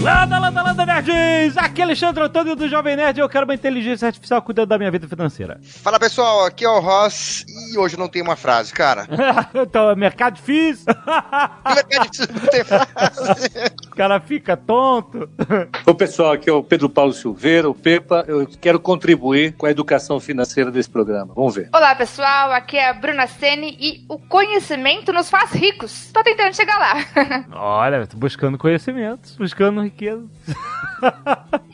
Landa, landa, landa, nerds! Aqui é Alexandre Antônio do Jovem Nerd e eu quero uma inteligência artificial cuidando da minha vida financeira. Fala pessoal, aqui é o Ross e hoje não tem uma frase, cara. então, é mercado difícil. mercado difícil não tem frase. o cara fica tonto. Ô pessoal, aqui é o Pedro Paulo Silveira, o Pepa. Eu quero contribuir com a educação financeira desse programa. Vamos ver. Olá pessoal, aqui é a Bruna Sene e o conhecimento nos faz ricos. Tô tentando chegar lá. Olha, tô buscando conhecimentos, buscando riqueza.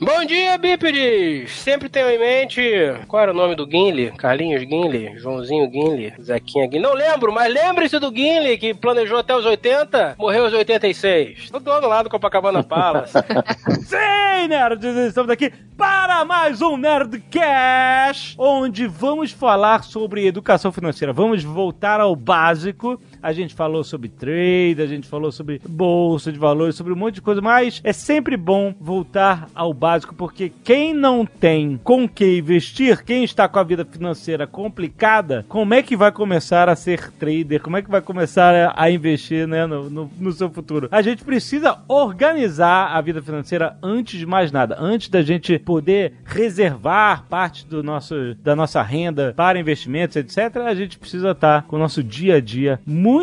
Bom dia, bípedes! Sempre tenho em mente qual era o nome do Guinle? Carlinhos Guinle, Joãozinho Guinle, Zequinha Guinle. Não lembro, mas lembre-se do Guinle que planejou até os 80, morreu aos 86. O dono lá do Copacabana Palace. Sim, nerds! Estamos aqui para mais um Nerdcast, onde vamos falar sobre educação financeira. Vamos voltar ao básico. A gente falou sobre trade, a gente falou sobre bolsa de valores, sobre um monte de coisa, mas é sempre bom voltar ao básico, porque quem não tem com que investir, quem está com a vida financeira complicada, como é que vai começar a ser trader? Como é que vai começar a investir né, no, no, no seu futuro? A gente precisa organizar a vida financeira antes de mais nada, antes da gente poder reservar parte do nosso, da nossa renda para investimentos, etc. A gente precisa estar com o nosso dia a dia muito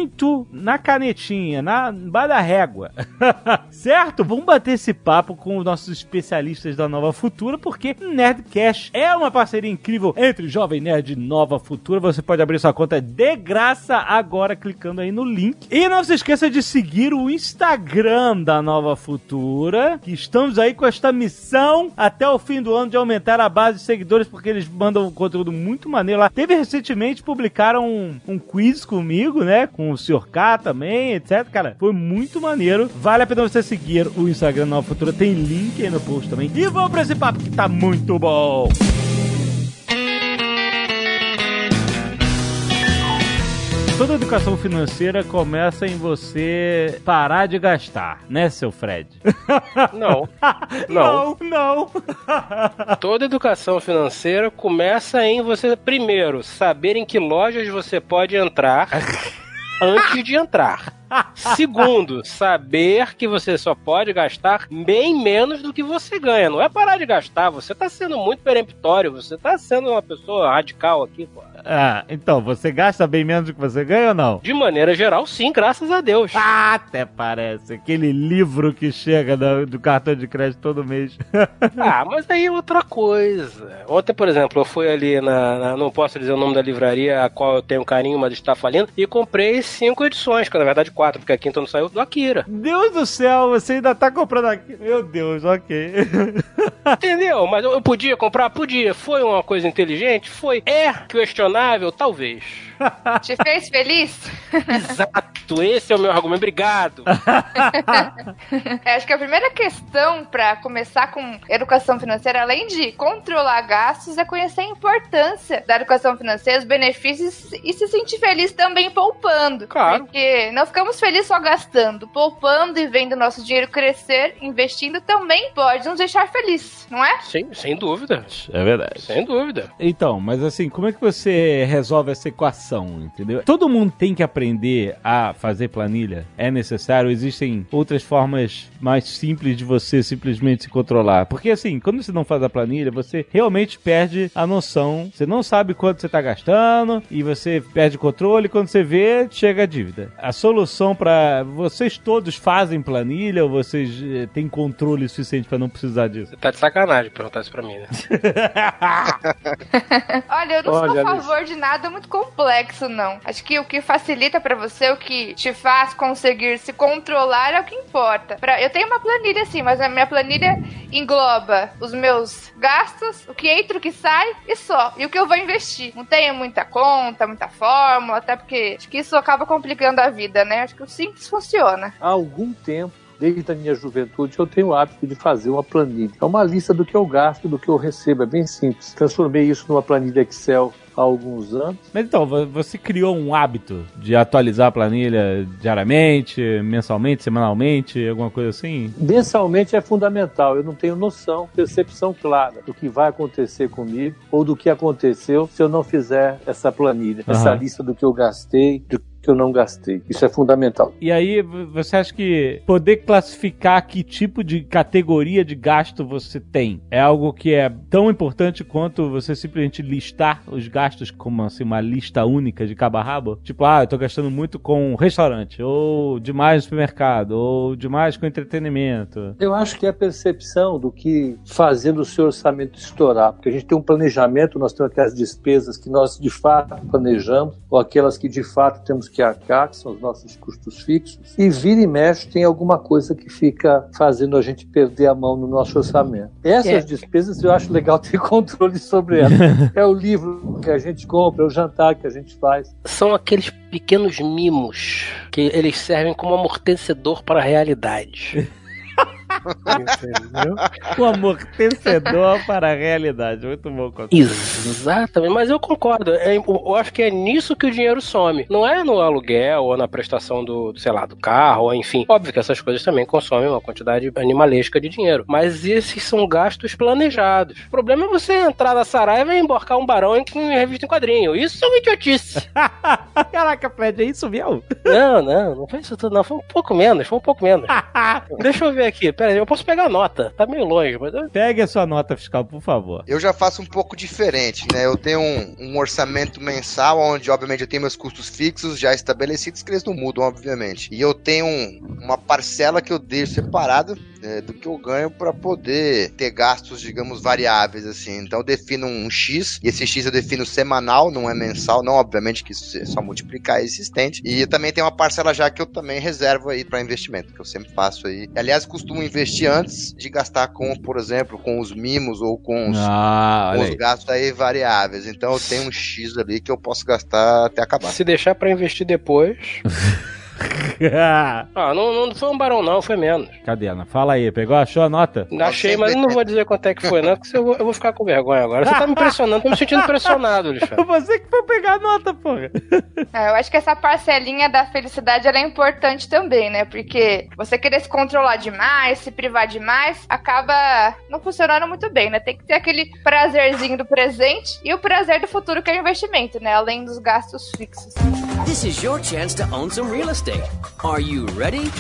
na canetinha, na da régua. certo? Vamos bater esse papo com os nossos especialistas da Nova Futura, porque Nerdcast é uma parceria incrível entre Jovem Nerd e Nova Futura. Você pode abrir sua conta de graça agora clicando aí no link. E não se esqueça de seguir o Instagram da Nova Futura, que estamos aí com esta missão até o fim do ano de aumentar a base de seguidores, porque eles mandam um conteúdo muito maneiro lá. Teve recentemente, publicaram um, um quiz comigo, né? Com o Sr. K também, etc. Cara, foi muito maneiro. Vale a pena você seguir o Instagram Nova Futura, tem link aí no post também. E vamos pra esse papo que tá muito bom! Toda educação financeira começa em você parar de gastar, né, seu Fred? Não. Não. não, não. Toda educação financeira começa em você, primeiro, saber em que lojas você pode entrar antes de entrar. Segundo, saber que você só pode gastar bem menos do que você ganha. Não é parar de gastar, você tá sendo muito peremptório, você tá sendo uma pessoa radical aqui, pô. Ah, então, você gasta bem menos do que você ganha ou não? De maneira geral, sim, graças a Deus. Ah, até parece. Aquele livro que chega do, do cartão de crédito todo mês. ah, mas aí é outra coisa. Ontem, por exemplo, eu fui ali na, na, Não posso dizer o nome da livraria a qual eu tenho carinho, mas está falindo, e comprei cinco edições, que na verdade quatro, porque a quinta não saiu, do Akira. Deus do céu, você ainda tá comprando aqui. Meu Deus, ok. Entendeu? Mas eu, podia comprar? Podia. Foi uma coisa inteligente? Foi. É questionável? Talvez. Te fez feliz? Exato, esse é o meu argumento. Obrigado. é, acho que a primeira questão para começar com educação financeira, além de controlar gastos, é conhecer a importância da educação financeira, os benefícios e se sentir feliz também poupando. Claro. Porque não ficamos felizes só gastando. Poupando e vendo nosso dinheiro crescer, investindo também pode nos deixar felizes, não é? Sim, sem dúvida. É verdade. Sem dúvida. Então, mas assim, como é que você resolve essa equação, entendeu? Todo mundo tem que aprender a fazer planilha. É necessário. Existem outras formas mais simples de você simplesmente se controlar. Porque assim, quando você não faz a planilha, você realmente perde a noção. Você não sabe quanto você está gastando e você perde o controle. Quando você vê, chega a dívida. A solução para vocês todos fazem planilha ou vocês eh, têm controle suficiente para não precisar disso? Você tá de sacanagem perguntar isso pra mim, né? Olha, eu não Olha, sou a favor de nada muito complexo, não. Acho que o que facilita pra você, o que te faz conseguir se controlar é o que importa. Pra- eu tenho uma planilha assim, mas a minha planilha engloba os meus gastos, o que entra, o que sai e só. E o que eu vou investir. Não tenho muita conta, muita fórmula, até porque acho que isso acaba complicando a vida, né? Acho que o simples funciona. Há algum tempo, desde a minha juventude, eu tenho o hábito de fazer uma planilha. É uma lista do que eu gasto, do que eu recebo, é bem simples. Transformei isso numa planilha Excel há alguns anos. Mas então, vo- você criou um hábito de atualizar a planilha diariamente, mensalmente, semanalmente, alguma coisa assim? Mensalmente é fundamental. Eu não tenho noção, percepção clara do que vai acontecer comigo ou do que aconteceu se eu não fizer essa planilha, essa Aham. lista do que eu gastei, do que eu não gastei. Isso é fundamental. E aí, você acha que poder classificar que tipo de categoria de gasto você tem é algo que é tão importante quanto você simplesmente listar os gastos como assim, uma lista única de cabo a rabo? Tipo, ah, eu tô gastando muito com restaurante, ou demais no supermercado, ou demais com entretenimento. Eu acho que é a percepção do que fazendo o seu orçamento estourar, porque a gente tem um planejamento, nós temos aquelas despesas que nós de fato planejamos, ou aquelas que de fato temos que arcar, que são os nossos custos fixos, e vira e mexe tem alguma coisa que fica fazendo a gente perder a mão no nosso orçamento. Essas É. despesas eu acho legal ter controle sobre elas. é o livro que a gente compra, é o jantar que a gente faz. São aqueles pequenos mimos que eles servem como amortecedor para a realidade. Um amortecedor para a realidade. Muito bom. conceito. Exatamente, mas eu concordo. É, eu, acho que é nisso que o dinheiro some. Não é no aluguel ou na prestação do, sei lá, do carro, ou enfim. Óbvio que essas coisas também consomem uma quantidade animalesca de dinheiro. Mas esses são gastos planejados. O problema é você entrar na Saraiva e emborcar um barão em, em revista em quadrinho. Isso é uma idiotice. Caraca, Fred, é isso mesmo? não, não, não foi isso tudo, não. Foi um pouco menos, foi um pouco menos. Deixa eu ver aqui. Pera aí, eu posso pegar a nota. Tá meio longe, mas. eu- Pegue a sua nota fiscal, por favor. Eu já faço um pouco diferente, né? Eu tenho um, um orçamento mensal, onde, obviamente, eu tenho meus custos fixos já estabelecidos, que eles não mudam, obviamente. E eu tenho um- uma parcela que eu deixo separada né, do que eu ganho para poder ter gastos, digamos, variáveis, assim. Então, eu defino um X, e esse X eu defino semanal, não é mensal, não, obviamente, que isso é só multiplicar é existente. E também tem uma parcela já que eu também reservo aí para investimento, que eu sempre faço aí. Aliás, costumo investir antes de gastar com, por exemplo, com os mimos ou com os Ah, com os gastos aí variáveis. Então eu tenho um X ali que eu posso gastar até acabar. Se deixar pra investir depois. Ah, não, não foi um barão, não, foi menos. Cadê, Ana? Fala aí, pegou? Achou a nota? Achei, mas não vou dizer quanto é que foi, não, porque eu vou, eu vou ficar com vergonha agora. Você tá me impressionando, tô me sentindo pressionado, Alexandre. Você que foi pegar a nota, porra. É, eu acho que essa parcelinha da felicidade ela é importante também, né? Porque você querer se controlar demais, se privar demais, acaba não funcionando muito bem, né? Tem que ter aquele prazerzinho do presente e o prazer do futuro, que é o investimento, né? Além dos gastos fixos. This is your chance to own some real estate. Are you ready?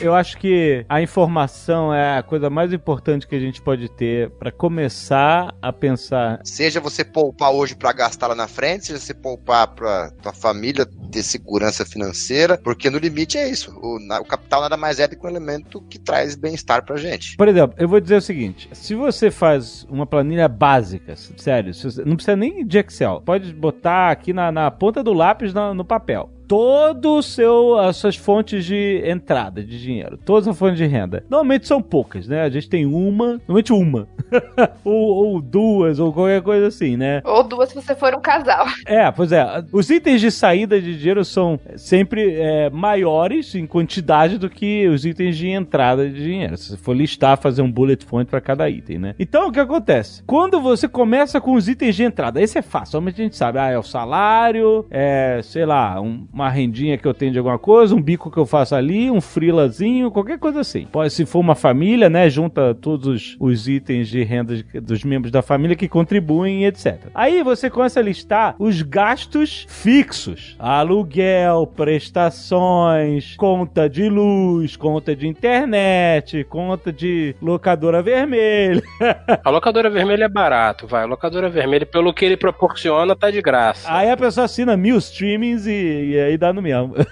Eu acho que a informação é a coisa mais importante que a gente pode ter pra começar a pensar. Seja você poupar hoje pra gastar lá na frente, seja você poupar pra tua família ter segurança financeira, porque no limite é isso. O, o capital nada mais é do que um elemento que traz bem-estar pra gente. Por exemplo, eu vou dizer o seguinte: se você faz uma planilha básica, sério, não precisa nem de Excel, pode botar aqui na, na ponta do lápis no papel. Todo seu, as suas fontes de entrada de dinheiro, todas as fontes de renda. Normalmente são poucas, né? A gente tem uma, normalmente uma, ou, ou duas, ou qualquer coisa assim, né? Ou duas se você for um casal. É, pois é. Os itens de saída de dinheiro são sempre é, maiores em quantidade do que os itens de entrada de dinheiro. Se você for listar, fazer um bullet point para cada item, né? Então, o que acontece? Quando você começa com os itens de entrada, esse é fácil, somente a gente sabe. Ah, é o salário, é, sei lá, um- uma rendinha que eu tenho de alguma coisa, um bico que eu faço ali, um frilazinho, qualquer coisa assim. Pode, se for uma família, né, junta todos os, os itens de renda de- dos membros da família que contribuem, etc. Aí você começa a listar os gastos fixos: aluguel, prestações, conta de luz, conta de internet, conta de locadora vermelha. A locadora vermelha é barato, vai. A locadora vermelha, pelo que ele proporciona, tá de graça. Aí a pessoa assina mil streamings e, e aí dá no mesmo.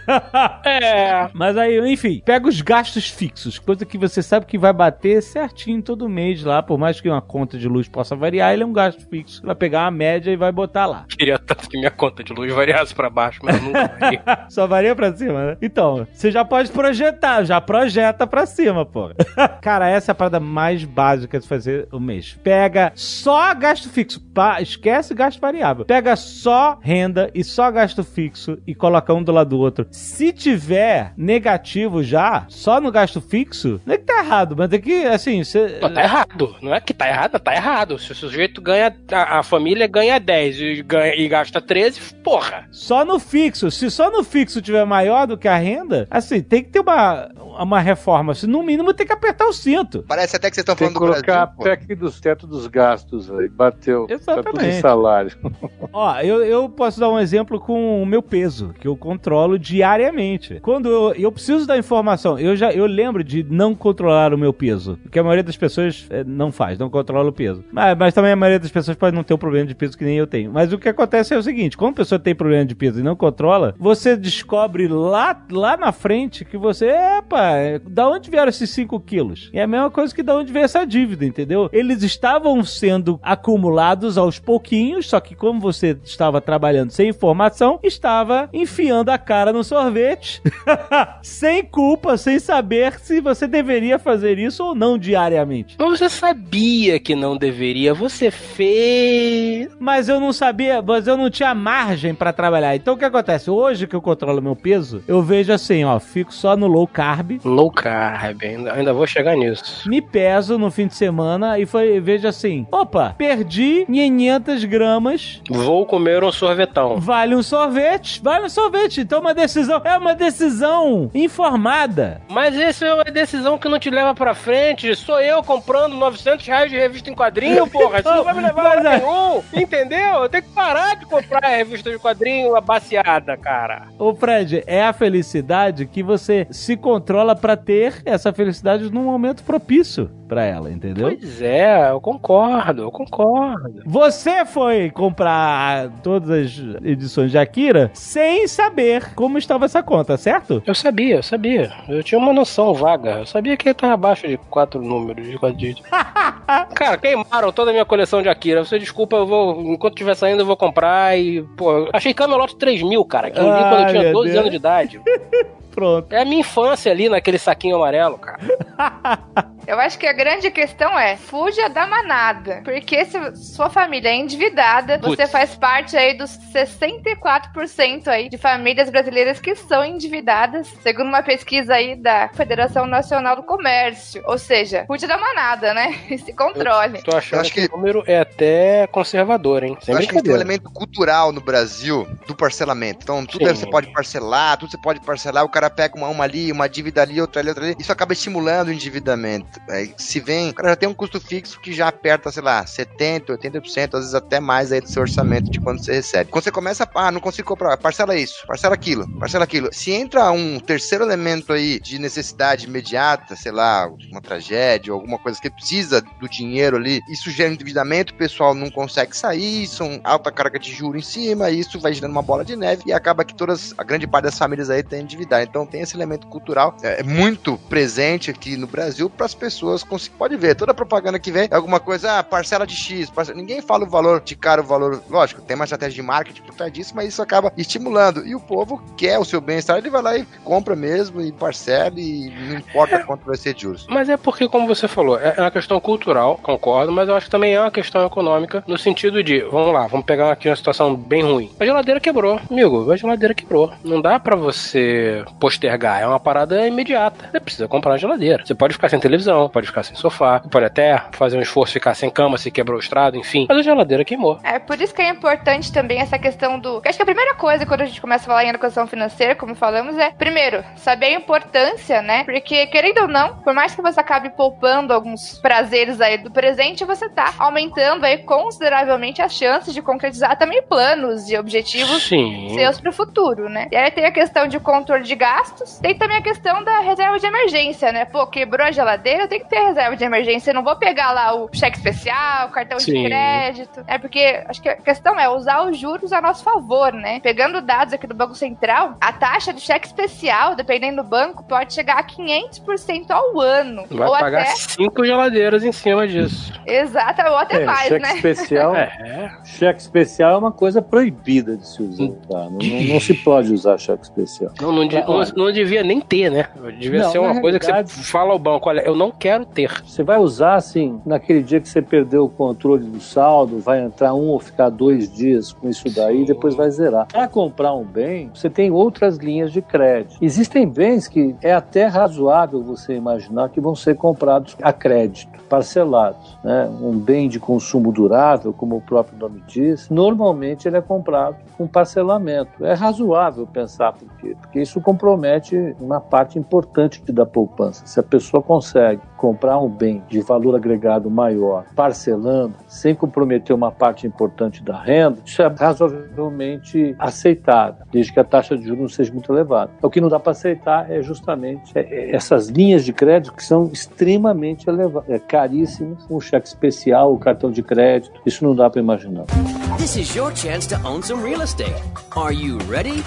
É. Mas aí, enfim, pega os gastos fixos, coisa que você sabe que vai bater certinho todo mês lá, por mais que uma conta de luz possa variar, ele é um gasto fixo. Vai pegar uma média e vai botar lá. Queria tanto que minha conta de luz variasse pra baixo, mas nunca vai. Só varia pra cima, né? Então, você já pode projetar, já projeta pra cima, pô. Cara, essa é a parada mais básica de fazer o mês. Pega só gasto fixo, pá, esquece gasto variável. Pega só renda e só gasto fixo e coloca coloca um do lado do outro. Se tiver negativo já, só no gasto fixo, não é que tá errado, mas é que, assim, você... Pô, tá errado. Não é que tá errado, tá errado. Se o sujeito ganha, a, a família ganha 10 e, ganha, e gasta 13, porra. Só no fixo. Se só no fixo tiver maior do que a renda, assim, tem que ter uma, uma reforma. Se no mínimo tem que apertar o cinto. Parece até que vocês estão Tem que falando do colocar a Brasil. pô. PEC dos tetos dos gastos aí. Bateu. Tá tudo Exatamente. em salário. Ó, eu, eu posso dar um exemplo com o meu peso, que eu controlo diariamente. Quando eu, eu preciso da informação, eu já eu lembro de não controlar o meu peso, porque a maioria das pessoas eh, não faz, não controla o peso. Mas, mas também a maioria das pessoas pode não ter um problema de peso que nem eu tenho. Mas o que acontece é o seguinte, quando a pessoa tem problema de peso e não controla, você descobre lá, lá na frente que você, epa, é, da onde vieram esses 5 quilos? É a mesma coisa que da onde veio essa dívida, entendeu? Eles estavam sendo acumulados aos pouquinhos, só que como você estava trabalhando sem informação, estava enfiando a cara no sorvete, sem culpa, sem saber se você deveria fazer isso ou não diariamente. Mas você sabia que não deveria, você fez. Mas eu não sabia, mas eu não tinha margem pra trabalhar. Então o que acontece? Hoje que eu controlo meu peso, eu vejo assim, ó, fico só no low carb, Low carb, ainda, ainda vou chegar nisso. me peso no fim de semana e foi, vejo assim, opa, perdi 500 gramas, Vou comer um sorvetão. vale um sorvete, vale um sorvete. Então uma decisão, é uma decisão informada. Mas essa é uma decisão que não te leva pra frente. Sou eu comprando 900 reais de revista em quadrinho, porra. Isso não vai me levar a lugar é- nenhum. Entendeu? Eu tenho que parar de comprar revista de quadrinho abaciada, cara. Ô Fred, é a felicidade que você se controla pra ter essa felicidade num momento propício pra ela, entendeu? Pois é, eu concordo, eu concordo. Você foi comprar todas as edições de Akira sem saber como estava essa conta, certo? Eu sabia, eu sabia. Eu tinha uma noção vaga. Eu sabia que ele tava abaixo de quatro números de quadrinhos. Cara, queimaram toda a minha coleção de Akira. Você desculpa, eu vou. Enquanto estiver saindo, eu vou comprar e. Pô, achei Camelot 3000, cara. Que eu li quando eu tinha meu 12 Deus. anos de idade. Pronto. É a minha infância ali naquele saquinho amarelo, cara. Eu acho que a grande questão é, fuja da manada. Porque se sua família é endividada, você Putz. faz parte aí dos 64% aí de famílias brasileiras que são endividadas, segundo uma pesquisa aí da Federação Nacional do Comércio. Ou seja, fuja da manada, né? E se controle. Tô achando Eu acho que... que- o número é até conservador, hein? Sem Eu acho que tem um elemento cultural no Brasil do parcelamento. Então, tudo Sim. você pode parcelar, tudo você pode parcelar, o cara pega uma, uma ali, uma dívida ali, outra ali, outra ali. Isso acaba estimulando o endividamento. Aí, se vem, o cara já tem um custo fixo que já aperta, sei lá, 70%, 80%, às vezes até mais aí do seu orçamento de quando você recebe. Quando você começa, ah, não consigo comprar, parcela isso, parcela aquilo, parcela aquilo. Se entra um terceiro elemento aí de necessidade imediata, sei lá, uma tragédia, alguma coisa que precisa do dinheiro ali, isso gera endividamento, o pessoal não consegue sair, são alta carga de juros em cima, isso vai gerando uma bola de neve e acaba que todas, a grande parte das famílias aí tem endividado. Então tem esse elemento cultural é, muito presente aqui no Brasil para as pessoas. Pode ver, toda propaganda que vem é alguma coisa, ah, parcela de X, parcela- ninguém fala o valor de cara, o valor. Lógico, tem uma estratégia de marketing por trás disso, mas isso acaba estimulando. E o povo quer o seu bem-estar, ele vai lá e compra mesmo, e parcela, e não importa quanto vai ser de juros. Mas é porque, como você falou, é uma questão cultural, concordo, mas eu acho que também é uma questão econômica, no sentido de, vamos lá, vamos pegar aqui uma situação bem ruim. A geladeira quebrou, amigo, a geladeira quebrou. Não dá pra você postergar, é uma parada imediata. Você precisa comprar uma geladeira. Você pode ficar sem televisão, pode ficar sem sofá, pode até fazer um esforço ficar sem cama se quebrou o estrado, enfim. Mas a geladeira queimou. É por isso que é importante também essa questão do. Acho que a primeira coisa quando a gente começa a falar em educação financeira, como falamos, é primeiro saber a importância, né? Porque querendo ou não, por mais que você acabe poupando alguns prazeres aí do presente, você tá aumentando aí consideravelmente as chances de concretizar também planos e objetivos Sim. seus pro futuro, né? E aí tem a questão de controle de gastos, tem também a questão da reserva de emergência, né? Pô, quebrou a geladeira, eu tenho que ter reserva de emergência, eu não vou pegar lá o cheque especial, o cartão Sim. de crédito. É porque acho que a questão é usar os juros a nosso favor, né? Pegando dados aqui do Banco Central, a taxa de cheque especial, dependendo do banco, pode chegar a 500% ao ano. Vai ou pagar até. cinco geladeiras em cima disso. Exato, ou até É, mais, cheque né? especial. É. Cheque especial é uma coisa proibida de se usar. tá? Não, não- não se pode usar cheque especial. Não, não, não- não devia nem ter, né? Devia Não, ser uma coisa que você fala ao banco: olha, eu não quero ter. Você vai usar assim, naquele dia que você perdeu o controle do saldo, vai entrar um ou ficar dois dias com isso daí, Sim. depois vai zerar. Para comprar um bem, você tem outras linhas de crédito. Existem bens que é até razoável você imaginar que vão ser comprados a crédito, parcelados. Né? Um bem de consumo durável, como o próprio nome diz, normalmente ele é comprado com parcelamento. É razoável pensar por quê? Porque isso compromete uma parte importante da poupança. Se a pessoa consegue comprar um bem de valor agregado maior, parcelando, sem comprometer uma parte importante da renda, isso é razoavelmente aceitável, desde que a taxa de juros não seja muito elevada. O que não dá para aceitar é justamente é, é, essas linhas de crédito que são extremamente elevadas, é, caríssimas, um cheque especial, o cartão de crédito, isso não dá para imaginar. This is your chance to own some real estate. Are you ready?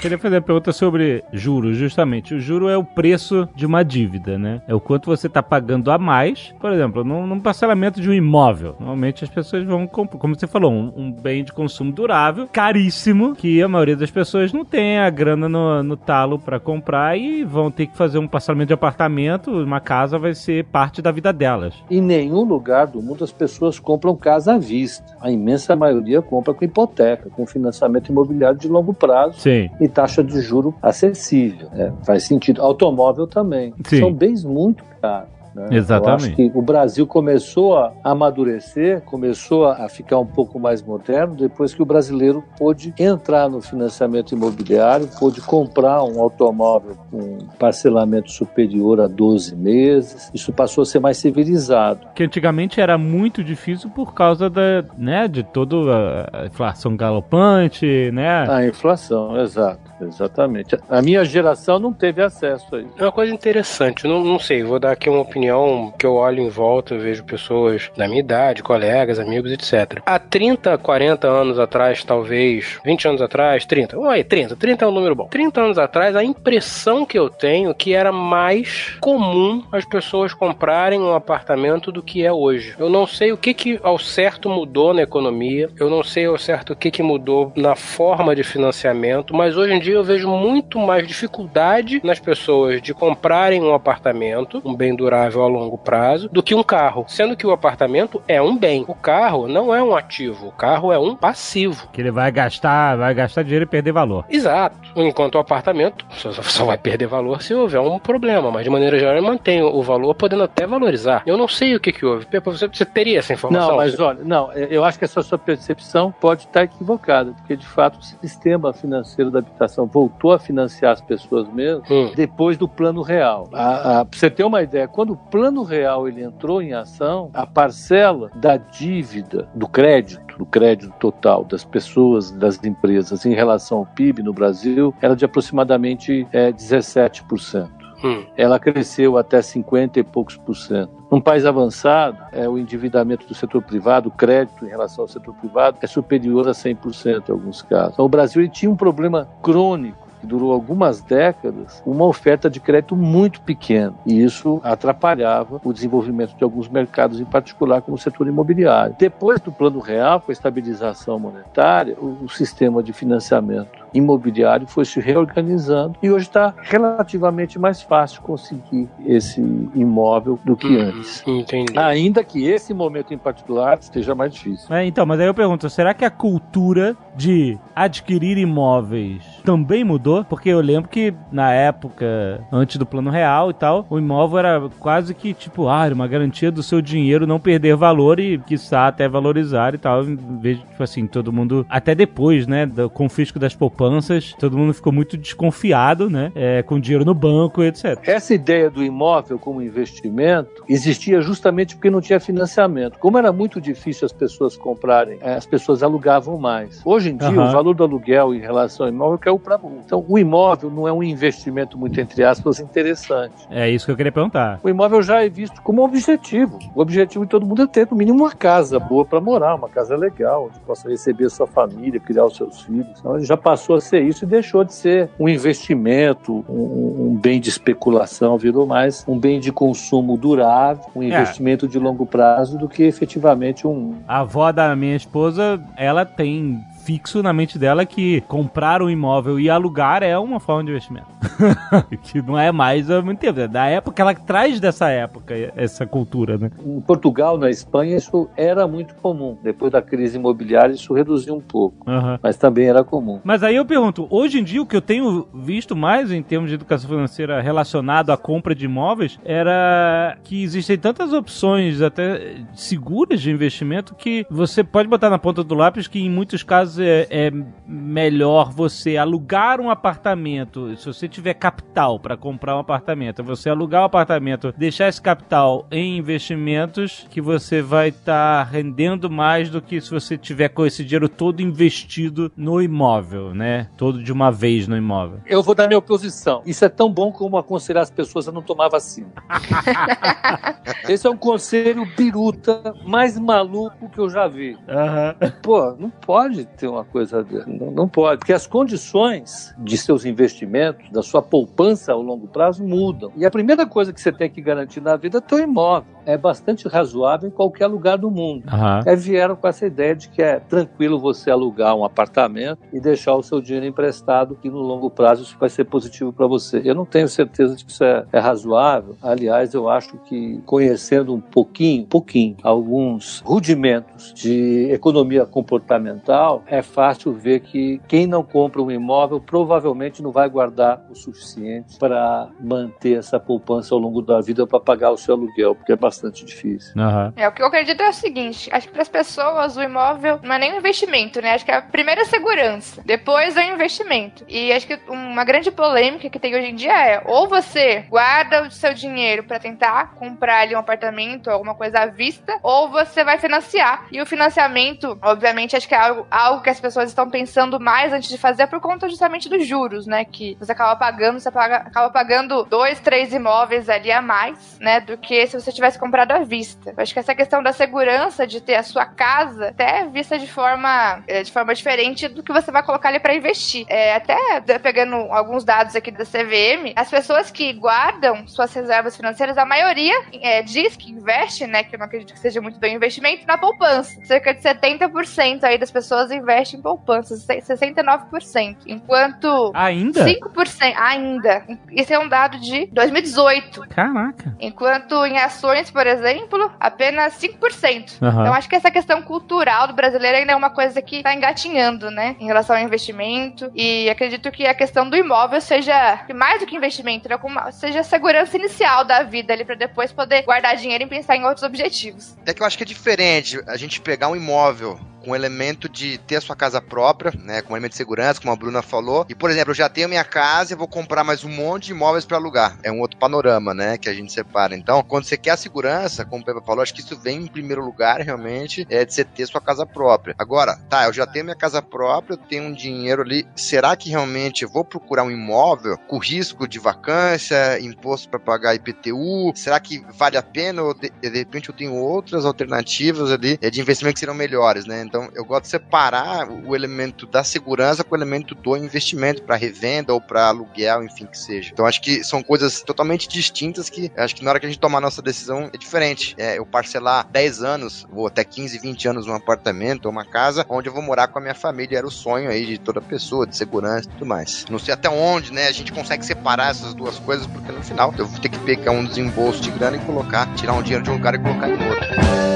Queria fazer uma pergunta sobre juros, justamente. O juro é o preço de uma dívida, né? É o quanto você está pagando a mais. Por exemplo, num, num, parcelamento de um imóvel. Normalmente as pessoas vão comprar, como você falou, um, um, bem de consumo durável, caríssimo, que a maioria das pessoas não tem a grana no, no talo para comprar e vão ter que fazer um parcelamento de apartamento. Uma casa vai ser parte da vida delas. Em nenhum lugar do mundo as pessoas compram casa à vista. A imensa maioria compra com hipoteca, com financiamento imobiliário de longo prazo. Sim. E taxa de juro acessível. É, faz sentido. Automóvel também. Sim. São bens muito caros. Né? Exatamente. Eu acho que o Brasil começou a amadurecer, começou a ficar um pouco mais moderno depois que o brasileiro pôde entrar no financiamento imobiliário, pôde comprar um automóvel com parcelamento superior a 12 meses. Isso passou a ser mais civilizado. Que antigamente era muito difícil por causa da, né, de toda a inflação galopante, né? A inflação, exato. Exatamente. A minha geração não teve acesso a isso. É uma coisa interessante, não, não sei, vou dar aqui uma opinião que eu olho em volta, eu vejo pessoas da minha idade, colegas, amigos, etc. Há 30, 40 anos atrás, talvez, 20 anos atrás, 30, vamos aí, 30, 30 é um número bom. 30 anos atrás, a impressão que eu tenho que era mais comum as pessoas comprarem um apartamento do que é hoje. Eu não sei o que que ao certo mudou na economia, eu não sei ao certo o que que mudou na forma de financiamento, mas hoje em dia eu vejo muito mais dificuldade nas pessoas de comprarem um apartamento, um bem durável a longo prazo, do que um carro. Sendo que o apartamento é um bem. O carro não é um ativo, o carro é um passivo. Que ele vai gastar, vai gastar dinheiro e perder valor. Exato. Enquanto o apartamento só, só vai perder valor se houver um problema, mas de maneira geral ele mantém o valor, podendo até valorizar. Eu não sei o que que houve. Pepa, você, você teria essa informação? Não, mas olha, não, eu acho que essa sua percepção pode estar equivocada, porque de fato o sistema financeiro da habitação voltou a financiar as pessoas mesmo Hum. depois do plano real. A, a, pra você ter uma ideia, quando o plano real ele entrou em ação, a parcela da dívida, do crédito, do crédito total das pessoas, das empresas em relação ao PIB no Brasil, era de aproximadamente é, 17%. Hum. Ela cresceu até 50 e poucos por cento. Num país avançado, é, o endividamento do setor privado, o crédito em relação ao setor privado, é superior a 100% em alguns casos. Então, o Brasil tinha um problema crônico que durou algumas décadas, uma oferta de crédito muito pequena. E isso atrapalhava o desenvolvimento de alguns mercados, em particular como o setor imobiliário. Depois do Plano Real, com a estabilização monetária, o, o sistema de financiamento imobiliário foi se reorganizando e hoje está relativamente mais fácil conseguir esse imóvel do que Hum, antes. Entendi. Ainda que esse momento em particular esteja mais difícil. É, então, mas aí eu pergunto, será que a cultura de adquirir imóveis também mudou? Porque eu lembro que na época, antes do plano real e tal, o imóvel era quase que tipo, ah, era uma garantia do seu dinheiro não perder valor e, quiçá, até valorizar e tal. Em vez de, tipo assim, todo mundo, até depois, né, do confisco das poupanças, todo mundo ficou muito desconfiado, né, é, com dinheiro no banco etc. Essa ideia do imóvel como investimento existia justamente porque não tinha financiamento. Como era muito difícil as pessoas comprarem, eh, as pessoas alugavam mais. Hoje em dia, Aham. o valor do aluguel em relação ao imóvel caiu para um. Então, o imóvel não é um investimento muito, entre aspas, interessante. É isso que eu queria perguntar. O imóvel já é visto como objetivo. O objetivo de todo mundo é ter, no mínimo, uma casa boa para morar, uma casa legal, onde possa receber sua família, criar os seus filhos. Então, ele já passou a ser isso e deixou de ser um investimento, um, um bem de especulação, virou mais um bem de consumo durável, um investimento de longo prazo do que efetivamente um. A avó da minha esposa, ela tem fixo na mente dela que comprar um imóvel e alugar é uma forma de investimento. que não é mais há muito tempo. É da época, ela traz dessa época essa cultura, né? Em Portugal, na Espanha, isso era muito comum. Depois da crise imobiliária, isso reduziu um pouco. Aham. Mas também era comum. Mas aí eu pergunto, hoje em dia o que eu tenho visto mais em termos de educação financeira relacionado à compra de imóveis era que existem tantas opções até seguras de investimento que você pode botar na ponta do lápis que em muitos casos é, é melhor você alugar um apartamento, se você tiver capital para comprar um apartamento, você alugar um apartamento, deixar esse capital em investimentos que você vai estar rendendo mais do que se você tiver com esse dinheiro todo investido no imóvel, né? Todo de uma vez no imóvel. Eu vou dar minha oposição. Isso é tão bom como aconselhar as pessoas a não tomar vacina. Esse é um conselho biruta mais maluco que eu já vi. Aham. Pô, não pode ter uma coisa. Não, não pode. Porque as condições de seus investimentos, da sua poupança ao longo prazo mudam. E a primeira coisa que você tem que garantir na vida é teu imóvel. É bastante razoável em qualquer lugar do mundo. Aí vieram com essa ideia de que é tranquilo você alugar um apartamento e deixar o seu dinheiro emprestado, que no longo prazo isso vai ser positivo para você. Eu não tenho certeza de que isso é, é razoável. Aliás, eu acho que conhecendo um pouquinho, pouquinho, alguns rudimentos de economia comportamental, é fácil ver que quem não compra um imóvel provavelmente não vai guardar o suficiente para manter essa poupança ao longo da vida para pagar o seu aluguel, porque é bastante difícil. Aham. É, o que eu acredito é o seguinte: acho que para as pessoas o imóvel não é nem um investimento, né? Acho que a primeira é a segurança, depois é o investimento. E acho que uma grande polêmica que tem hoje em dia é: ou você guarda o seu dinheiro para tentar comprar ali um apartamento, alguma coisa à vista, ou você vai financiar. E o financiamento, obviamente, acho que é algo, algo que as pessoas estão pensando mais antes de fazer por conta justamente dos juros, né? Que você acaba pagando, você paga- acaba pagando dois, três imóveis ali a mais, né? Do que se você tivesse comprado à vista. Eu acho que essa questão da segurança de ter a sua casa até vista de forma, eh, de forma diferente do que você vai colocar ali para investir. É, até pegando alguns dados aqui da CVM, as pessoas que guardam suas reservas financeiras, a maioria eh, diz que investe, né? Que eu não acredito que seja muito bem investimento, na poupança. Cerca de 70% aí das pessoas investem em poupança, se- 69%. Enquanto Ainda? 5% ainda. Isso é um dado de 2018. Caraca. Enquanto em ações, por exemplo, apenas 5%. Aham. Então acho que essa questão cultural do brasileiro ainda é uma coisa que tá engatinhando, né? Em relação ao investimento. E acredito que a questão do imóvel seja mais do que investimento, né? Seja a segurança inicial da vida ali pra depois poder guardar dinheiro e pensar em outros objetivos. Até que eu acho que é diferente a gente pegar um imóvel com elemento de ter a sua casa própria, né, com elemento de segurança, como a Bruna falou. E, por exemplo, eu já tenho minha casa e vou comprar mais um monte de imóveis para alugar. É um outro panorama, né, que a gente separa. Então, quando você quer a segurança, como o Pepe falou, acho que isso vem em primeiro lugar, realmente, é de você ter sua casa própria. Agora, tá, eu já tenho minha casa própria, eu tenho um dinheiro ali. Será que realmente eu vou procurar um imóvel com risco de vacância, imposto para pagar IPTU? Será que vale a pena ou de, de repente eu tenho outras alternativas ali eh, de investimento que serão melhores, né? Então eu gosto de separar o elemento da segurança com o elemento do investimento para revenda ou para aluguel, enfim que seja. Então acho que são coisas totalmente distintas que acho que na hora que a gente tomar nossa decisão é diferente. É, eu parcelar 10 anos ou até 15, 20 anos um apartamento ou uma casa onde eu vou morar com a minha família era o sonho aí de toda pessoa, de segurança e tudo mais. Não sei até onde, né, a gente consegue separar essas duas coisas porque no final eu vou ter que pegar um desembolso de grana e colocar, tirar um dinheiro de um lugar e colocar em outro.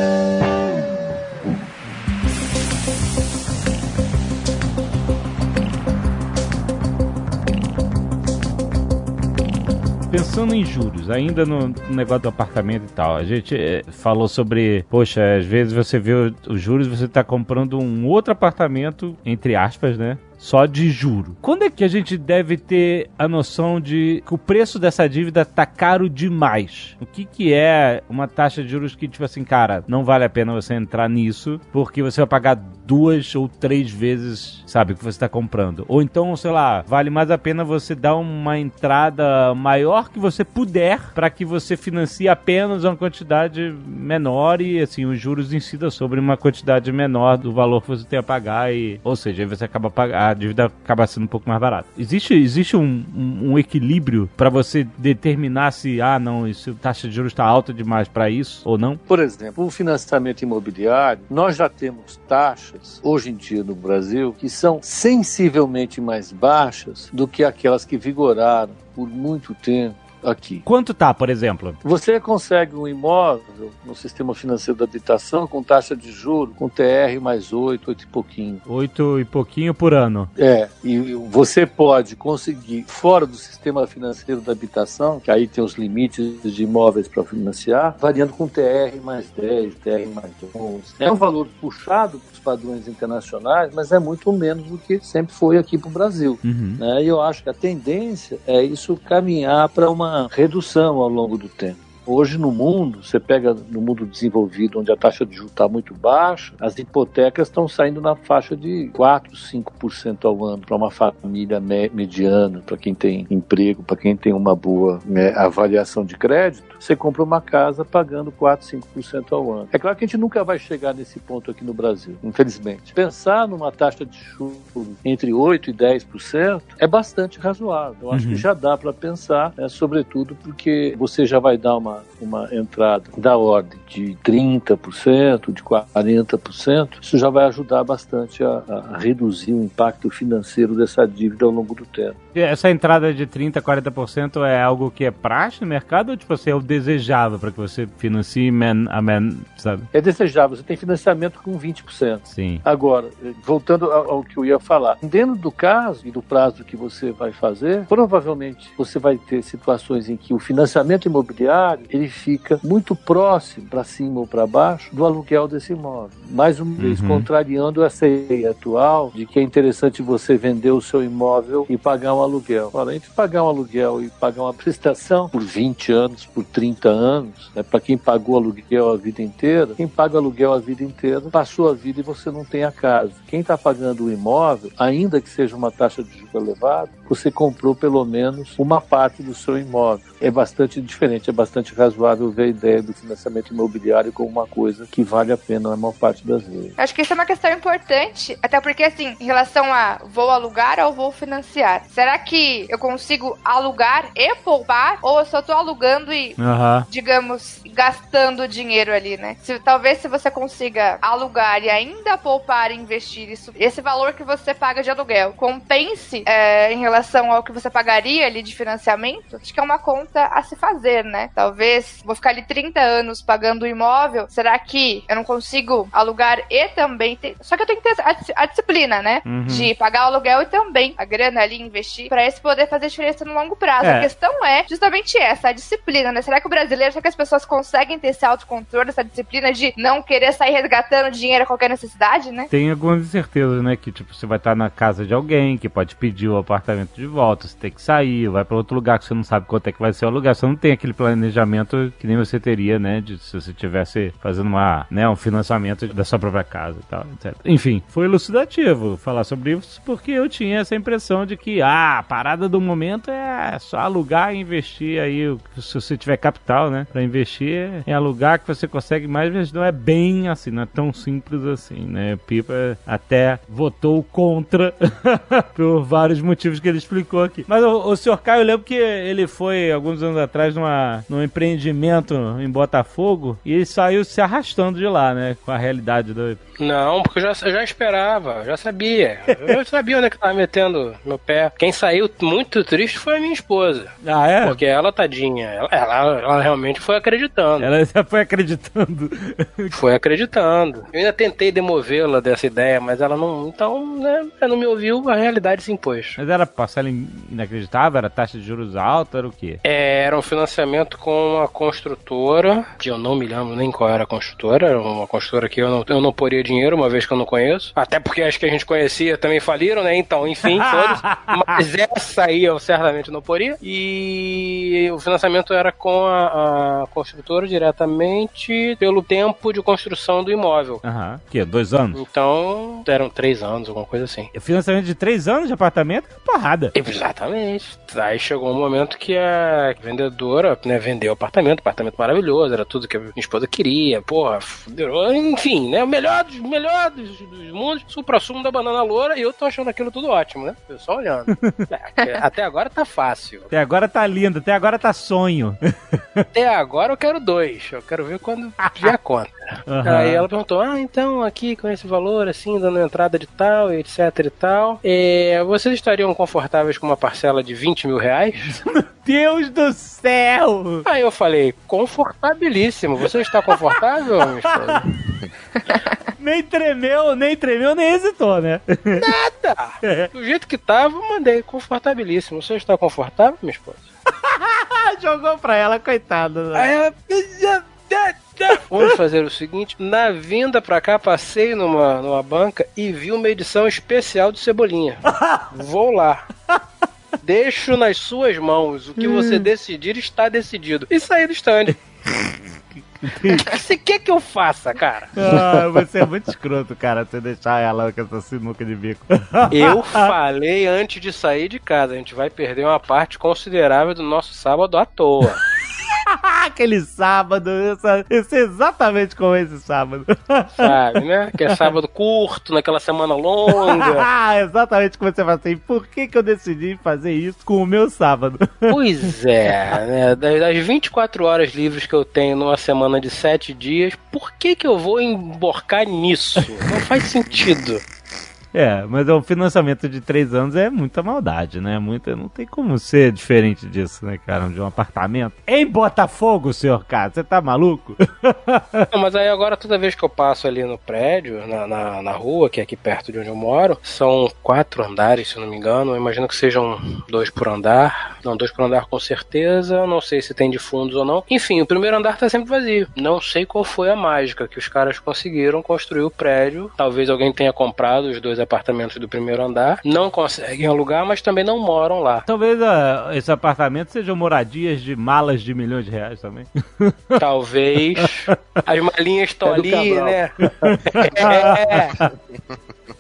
Pensando em juros, ainda no negócio do apartamento e tal, a gente eh, falou sobre, poxa, às vezes você vê os juros, você tá comprando um outro apartamento, entre aspas, né? Só de juro. Quando é que a gente deve ter a noção de que o preço dessa dívida tá caro demais? O que que é uma taxa de juros que, tipo assim, cara, não vale a pena você entrar nisso, porque você vai pagar duas ou três vezes, sabe, o que você tá comprando. Ou então, sei lá, vale mais a pena você dar uma entrada maior que você puder para que você financie apenas uma quantidade menor e assim os juros incidam sobre uma quantidade menor do valor que você tem a pagar e, ou seja, aí você acaba pag- a dívida acaba sendo um pouco mais barata. Existe, existe um, um, um equilíbrio para você determinar se, ah, não, isso, taxa de juros está alta demais para isso ou não? Por exemplo, o financiamento imobiliário, nós já temos taxas, hoje em dia no Brasil, que são sensivelmente mais baixas do que aquelas que vigoraram por muito tempo aqui. Quanto tá, por exemplo? Você consegue um imóvel no sistema financeiro da habitação com taxa de juros, com TR mais 8, 8 e pouquinho. 8 e pouquinho por ano. É, e você pode conseguir fora do sistema financeiro da habitação, que aí tem os limites de imóveis para financiar, variando com TR mais 10, TR mais 11. É um valor puxado padrões internacionais, mas é muito menos do que sempre foi aqui para o Brasil. Uhum. Né? E eu acho que a tendência é isso caminhar para uma redução ao longo do tempo. Hoje no mundo, você pega no mundo desenvolvido, onde a taxa de juros está muito baixa, as hipotecas estão saindo na faixa de 4, 5% ao ano para uma família mediana, para quem tem emprego, para quem tem uma boa né, avaliação de crédito. Você compra uma casa pagando 4, 5% ao ano. É claro que a gente nunca vai chegar nesse ponto aqui no Brasil, infelizmente. Pensar numa taxa de juros entre 8 e 10% é bastante razoável. Eu acho Uhum. que já dá para pensar, né, sobretudo porque você já vai dar uma, uma entrada da ordem de 30%, de 40%. Isso já vai ajudar bastante a, a reduzir o impacto financeiro dessa dívida ao longo do tempo. Essa entrada de 30%, 40% é algo que é praxe no mercado ou tipo assim, é o desejável para que você financie man a man, sabe? É desejável, você tem financiamento com 20%. Sim. Agora, eh, voltando ao, ao que eu ia falar, dentro do caso e do prazo que você vai fazer, provavelmente você vai ter situações em que o financiamento imobiliário ele fica muito próximo, para cima ou para baixo, do aluguel desse imóvel. Mais uma vez, Uhum. contrariando essa ideia atual de que é interessante você vender o seu imóvel e pagar um aluguel. Ora, entre pagar um aluguel e pagar uma prestação por 20 anos, por 30 anos, né, para quem pagou aluguel a vida inteira, quem paga aluguel a vida inteira passou a vida e você não tem a casa. Quem está pagando o imóvel, ainda que seja uma taxa de juros elevada, você comprou pelo menos uma parte do seu imóvel. É bastante diferente, é bastante razoável ver a ideia do financiamento imobiliário como uma coisa que vale a pena na maior parte das vezes. Acho que isso é uma questão importante, até porque, assim, em relação a vou alugar ou vou financiar, será que eu consigo alugar e poupar? Ou eu só tô alugando e, Aham. digamos, gastando dinheiro ali, né? Se, talvez se você consiga alugar e ainda poupar e investir isso, esse valor que você paga de aluguel compense é, em relação ao que você pagaria ali de financiamento, acho que é uma conta a se fazer, né? Talvez vou ficar ali 30 anos pagando o imóvel, será que eu não consigo alugar e também ter... Só que eu tenho que ter a, dis- a disciplina, né? Uhum. De pagar o aluguel e também a grana ali investir pra esse poder fazer diferença no longo prazo. É. A questão é justamente essa, a disciplina, né? Será que o brasileiro, será que as pessoas conseguem ter esse autocontrole, essa disciplina de não querer sair resgatando dinheiro a qualquer necessidade, né? Tem algumas incertezas, né? Que tipo, você vai estar na casa de alguém que pode pedir o apartamento de volta, você tem que sair, vai para outro lugar que você não sabe quanto é que vai ser o lugar, você não tem aquele planejamento que nem você teria, né? De se você tivesse fazendo uma, né, um financiamento da sua própria casa e tal, etc. Enfim, foi elucidativo falar sobre isso porque eu tinha essa impressão de que ah, a parada do momento é só alugar e investir aí, se você tiver capital, né? Pra investir em alugar que você consegue mais, mas não é bem assim, não é tão simples assim, né? Pipa até votou contra por vários motivos que ele explicou aqui. Mas o, o senhor Caio, eu lembro que ele foi alguns anos atrás numa, num empreendimento em Botafogo e ele saiu se arrastando de lá, né? Com a realidade do. Não, porque eu já, eu já esperava, já sabia. Eu sabia onde é que tava metendo meu pé. Quem saiu muito triste foi a minha esposa. Ah, é? Porque ela, tadinha, ela, ela, ela realmente foi acreditando. Ela já foi acreditando. Foi acreditando. Eu ainda tentei demovê-la dessa ideia, mas ela não. Então, né, ela não me ouviu, a realidade se impôs. Mas era parcela in- inacreditável? Era taxa de juros alta? Era o quê? É, Era um financiamento com uma construtora, que eu não me lembro nem qual era a construtora, era uma construtora que eu não, eu não poria dinheiro, uma vez que eu não conheço. Até porque as que a gente conhecia também faliram, né? Então, enfim, todos. Mas essa aí eu certamente não poria. E o financiamento era com a, a construtora diretamente pelo tempo de construção do imóvel. Aham. Que? Dois anos? Então, eram três anos, alguma coisa assim. Financiamento de três anos de apartamento? Pô, nada. Exatamente. Aí chegou um momento que a vendedora, né, vendeu o apartamento, apartamento maravilhoso, era tudo que a minha esposa queria, porra, fudeu. enfim, né, o melhor dos, melhor dos, dos mundos, supra-sumo da banana loura, e eu tô achando aquilo tudo ótimo, né? Eu só olhando. É, até agora tá fácil. Até agora tá lindo, até agora tá sonho. Até agora eu quero dois, eu quero ver quando a conta. Aham. Aí ela perguntou: Ah, então aqui com esse valor, assim, dando entrada de tal, etc e tal, é, vocês estariam confortáveis com uma parcela de 20 mil reais? Deus do céu! Aí eu falei: Confortabilíssimo. Você está confortável, minha esposa? Nem tremeu, nem tremeu, nem hesitou, né? Nada! Do jeito que tava, mandei: Confortabilíssimo. Você está confortável, minha esposa? Jogou pra ela, coitada. né? Aí ela. Vamos fazer o seguinte: na vinda pra cá, passei numa, numa banca e vi uma edição especial de Cebolinha. Vou lá. Deixo nas suas mãos. O que você decidir está decidido. E saí do stand. Você quer que eu faça, cara? Ah, você é muito escroto, cara, você deixar ela com essa sinuca de bico. Eu falei antes de sair de casa, a gente vai perder uma parte considerável do nosso sábado à toa. Aquele sábado, essa, esse é exatamente como esse sábado. Sabe, né? Que é sábado curto, naquela semana longa. Ah, exatamente como você fala assim. Por que, que eu decidi fazer isso com o meu sábado? Pois é, né? Das das 24 horas livres que eu tenho numa semana de 7 dias, por que que eu vou emborcar nisso? Não faz sentido. É, mas o financiamento de três anos é muita maldade, né? Muita, não tem como ser diferente disso, né, cara? De um apartamento. Em Botafogo, senhor cara, você tá maluco? Não, mas aí agora toda vez que eu passo ali no prédio, na, na, na rua, que é aqui perto de onde eu moro, são quatro andares, se não me engano. Eu imagino que sejam dois por andar. Não, dois por andar com certeza. Não sei se tem de fundos ou não. Enfim, o primeiro andar tá sempre vazio. Não sei qual foi a mágica que os caras conseguiram construir o prédio. Talvez alguém tenha comprado os dois apartamentos do primeiro andar. Não conseguem alugar, mas também não moram lá. Talvez ah, esse apartamento sejam moradias de malas de milhões de reais também. Talvez as malinhas estão É ali, né? É.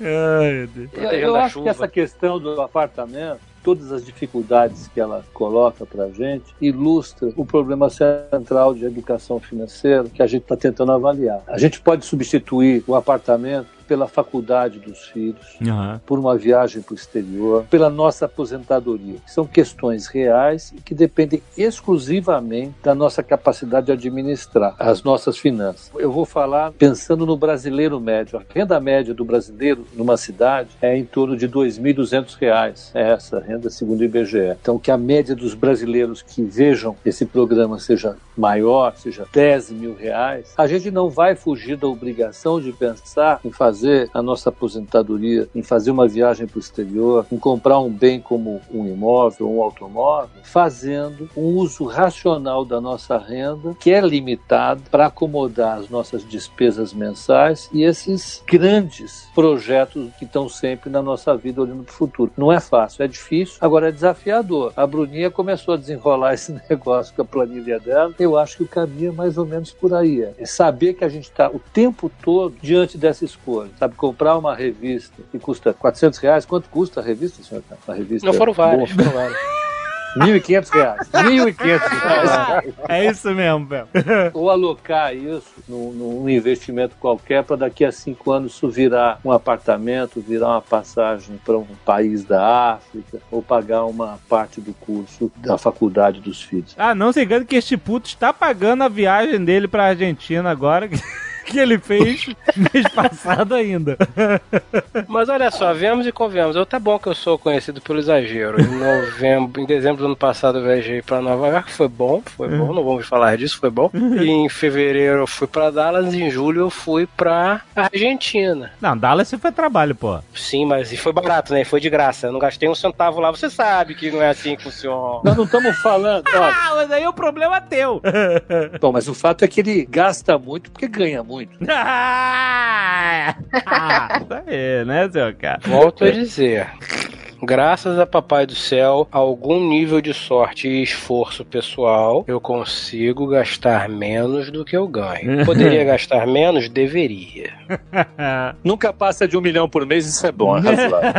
Ai, meu Deus. Eu, acho chuva. que essa questão do apartamento, todas as dificuldades que ela coloca para a gente, ilustra o problema central de educação financeira que a gente está tentando avaliar. A gente pode substituir o apartamento pela faculdade dos filhos, Aham. por uma viagem para o exterior, pela nossa aposentadoria. São questões reais que dependem exclusivamente da nossa capacidade de administrar as nossas finanças. Eu vou falar pensando no brasileiro médio. A renda média do brasileiro numa cidade é em torno de 2.200 reais. É essa renda segundo o IBGE. Então, que a média dos brasileiros que vejam esse programa seja maior, seja 10 mil reais, a gente não vai fugir da obrigação de pensar em fazer a nossa aposentadoria, em fazer uma viagem para o exterior, em comprar um bem como um imóvel, um automóvel, fazendo um uso racional da nossa renda, que é limitado para acomodar as nossas despesas mensais e esses grandes projetos que estão sempre na nossa vida olhando para o futuro. Não é fácil, é difícil, agora é desafiador. A Bruninha começou a desenrolar esse negócio com a planilha dela. Eu acho que o caminho é mais ou menos por aí. É saber que a gente está o tempo todo diante dessa escolha. Sabe, comprar uma revista que custa 400 reais. Quanto custa a revista, senhor? A revista Não foram vários, boa. foram vários. 1.500 reais. 1.500 reais. É isso mesmo, Bel. Ou alocar isso num, num investimento qualquer para daqui a cinco anos isso virar um apartamento, virar uma passagem para um país da África, ou pagar uma parte do curso da faculdade dos filhos. Ah, não se engane que este puto está pagando a viagem dele pra Argentina agora. Que ele fez mês passado ainda. Mas olha só, vemos e convenhamos. Eu tá bom que eu sou conhecido pelo exagero. Em novembro, em dezembro do ano passado eu viajei pra Nova York, foi bom, foi bom, não vamos falar disso, foi bom. E em fevereiro eu fui pra Dallas, em julho eu fui pra Argentina. Não, Dallas você foi trabalho, pô. Sim, mas e foi barato, né? Foi de graça. Eu não gastei um centavo lá. Você sabe que não é assim que funciona. Nós não estamos falando, olha, Ah, mas aí o problema é teu. bom, mas o fato é que ele gasta muito porque ganha muito. ah, isso aí, né, seu cara? Volto a dizer. Graças a Papai do Céu, algum nível de sorte e esforço pessoal, eu consigo gastar menos do que eu ganho. Poderia gastar menos? Deveria. Nunca passa de um milhão por mês, isso é bom, é razoável.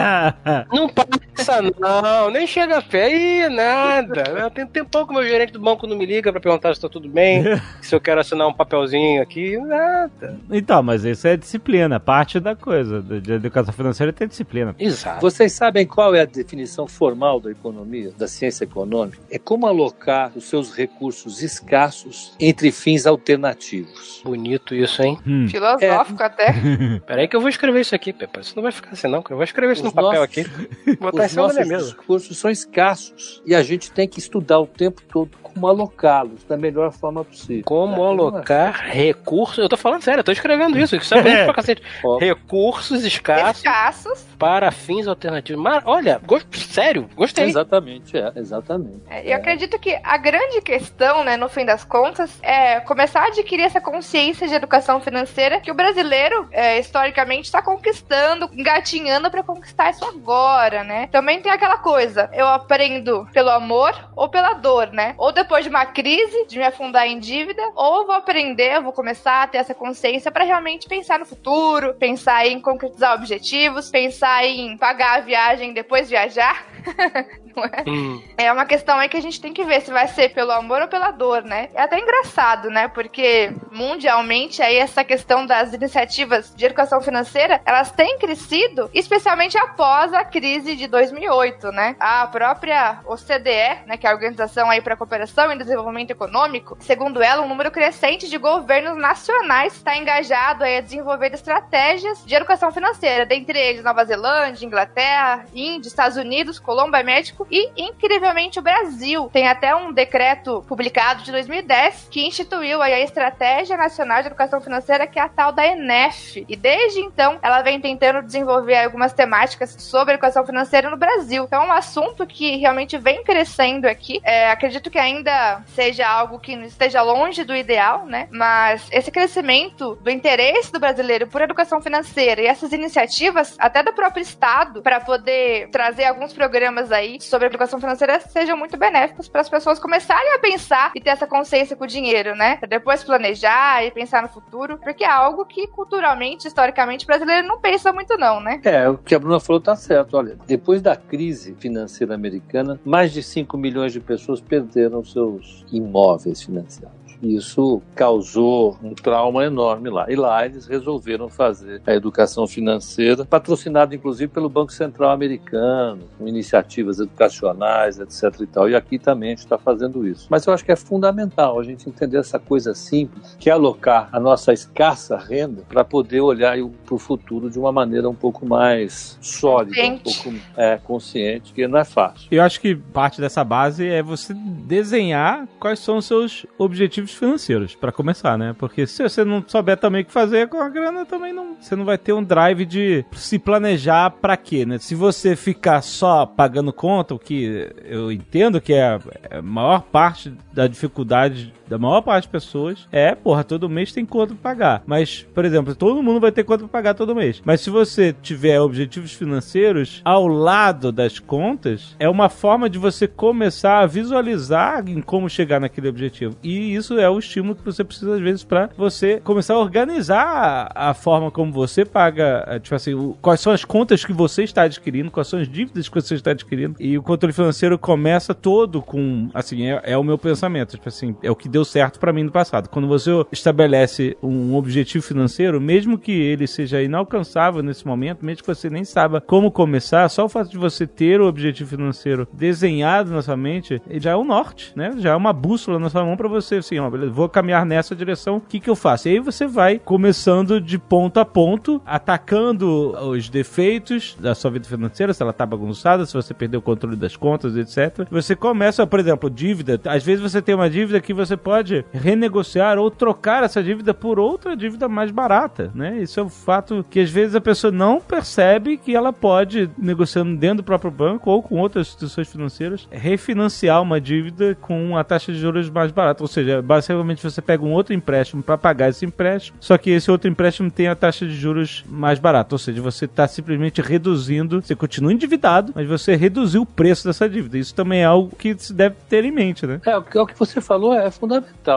Não passa, não. Nem chega a pé. Ih, nada. Tem tempão que o meu gerente do banco não me liga pra perguntar se tá tudo bem, se eu quero assinar um papelzinho aqui. Nada. Então, mas isso é disciplina, parte da coisa. De educação financeira ter disciplina. Exato. Vocês sabem qual é a definição formal da economia, da ciência econômica? É como alocar os seus recursos escassos entre fins alternativos. Bonito isso, hein? Hum. Filosófico até. Peraí que eu vou escrever isso aqui, Pepa. Isso não vai ficar assim, não. Eu vou escrever isso Os no papel nossos- aqui. Botar Os nossos recursos são escassos e a gente tem que estudar o tempo todo como alocá-los da melhor forma possível. Como É, não é alocar recursos. Eu tô falando sério, eu tô escrevendo isso. Isso é bonito pra cacete. Recursos escassos Escassos. para fins alternativos. Mas, olha, gost... sério, gostei. Exatamente, é, exatamente. É, Eu acredito que a grande questão, né, no fim das contas, é começar a adquirir essa consciência de educação financeira que o brasileiro, é, historicamente, está conquistando, engatinhando para conquistar isso agora, né? Também tem aquela coisa, eu aprendo pelo amor ou pela dor, né? Ou depois de uma crise, de me afundar em dívida, ou eu vou aprender, eu vou começar a ter essa consciência para realmente pensar no futuro, pensar em concretizar objetivos, pensar em pagar a viagem e depois viajar. Não é? Hum. É uma questão aí que a gente tem que ver se vai ser pelo amor ou pela dor, né? É até engraçado, né? Porque mundialmente aí essa questão das iniciativas de educação financeira, elas têm crescido, especialmente após a crise de 2008, né? A própria OCDE, né, que é a Organização aí para a Cooperação e Desenvolvimento Econômico, segundo ela, um número crescente de governos nacionais está engajado a desenvolver estratégias de educação financeira, dentre eles Nova Zelândia, Inglaterra, Índia, Estados Unidos, Colômbia, México e, incrivelmente, o Brasil. Tem até um decreto publicado de 2010 que instituiu a Estratégia Nacional de Educação Financeira, que é a tal da ENEF. E desde então, ela vem tentando desenvolver algumas temáticas sobre educação financeira no Brasil. Então, é um assunto que realmente vem crescendo aqui. É, acredito que ainda seja algo que esteja longe do ideal, né? Mas esse crescimento do interesse do brasileiro por educação financeira e essas iniciativas, até do próprio Estado, para poder trazer alguns programas aí sobre educação financeira, sejam muito benéficos para as pessoas começarem a pensar e ter essa consciência com o dinheiro, né? Pra depois planejar e pensar no futuro, porque é algo que culturalmente, historicamente, o brasileiro não pensa muito, não, né? É, o que a Bruna falou tá certo. Olha, depois da crise financeira americana, mais de 5 milhões de pessoas perderam seus imóveis financiados. Isso causou um trauma enorme lá. E lá eles resolveram fazer a educação financeira, patrocinada inclusive pelo Banco Central americano, com iniciativas educacionais, etc. e tal. E aqui também a gente está fazendo isso. Mas eu acho que é fundamental a gente entender essa coisa simples, que é alocar a nossa escassa renda para poder olhar para o futuro de uma maneira um pouco mais sólida, um pouco é, consciente, que não é fácil. Eu acho que parte dessa base é você desenhar quais são os seus objetivos financeiros, pra começar, né? Porque se você não souber também o que fazer com a grana, também não. Você não vai ter um drive de se planejar pra quê, né? Se você ficar só pagando conta, o que eu entendo que é é a maior parte da dificuldade da maior parte das pessoas é, porra, todo mês tem conta pra pagar. Mas, por exemplo, todo mundo vai ter conta pra pagar todo mês. Mas se você tiver objetivos financeiros ao lado das contas, é uma forma de você começar a visualizar em como chegar naquele objetivo. E isso é o estímulo que você precisa, às vezes, pra você começar a organizar a, forma como você paga, eh, tipo assim, quais são as contas que você está adquirindo, quais são as dívidas que você está adquirindo. E o controle financeiro começa todo com, assim, é, é o meu pensamento, tipo assim, é o que deu certo pra mim no passado. Quando você estabelece um objetivo financeiro, mesmo que ele seja inalcançável nesse momento, mesmo que você nem saiba como começar, só o fato de você ter o objetivo financeiro desenhado na sua mente, já é um norte, né? Já é uma bússola na sua mão pra você, assim, ó, beleza, vou caminhar nessa direção, o que que eu faço? E aí você vai começando de ponto a ponto, atacando os defeitos da sua vida financeira, se ela tá bagunçada, se você perdeu o controle das contas, etc. Você começa, por exemplo, dívida, às vezes você tem uma dívida que você pode renegociar ou trocar essa dívida por outra dívida mais barata, né? Isso é um fato que às vezes a pessoa não percebe que ela pode, negociando dentro do próprio banco ou com outras instituições financeiras, refinanciar uma dívida com uma taxa de juros mais barata. Ou seja, basicamente você pega um outro empréstimo para pagar esse empréstimo, só que esse outro empréstimo tem a taxa de juros mais barata. Ou seja, você está simplesmente reduzindo, você continua endividado, mas você reduziu o preço dessa dívida. Isso também é algo que se deve ter em mente, né? É, o que, o que você falou é fundamental.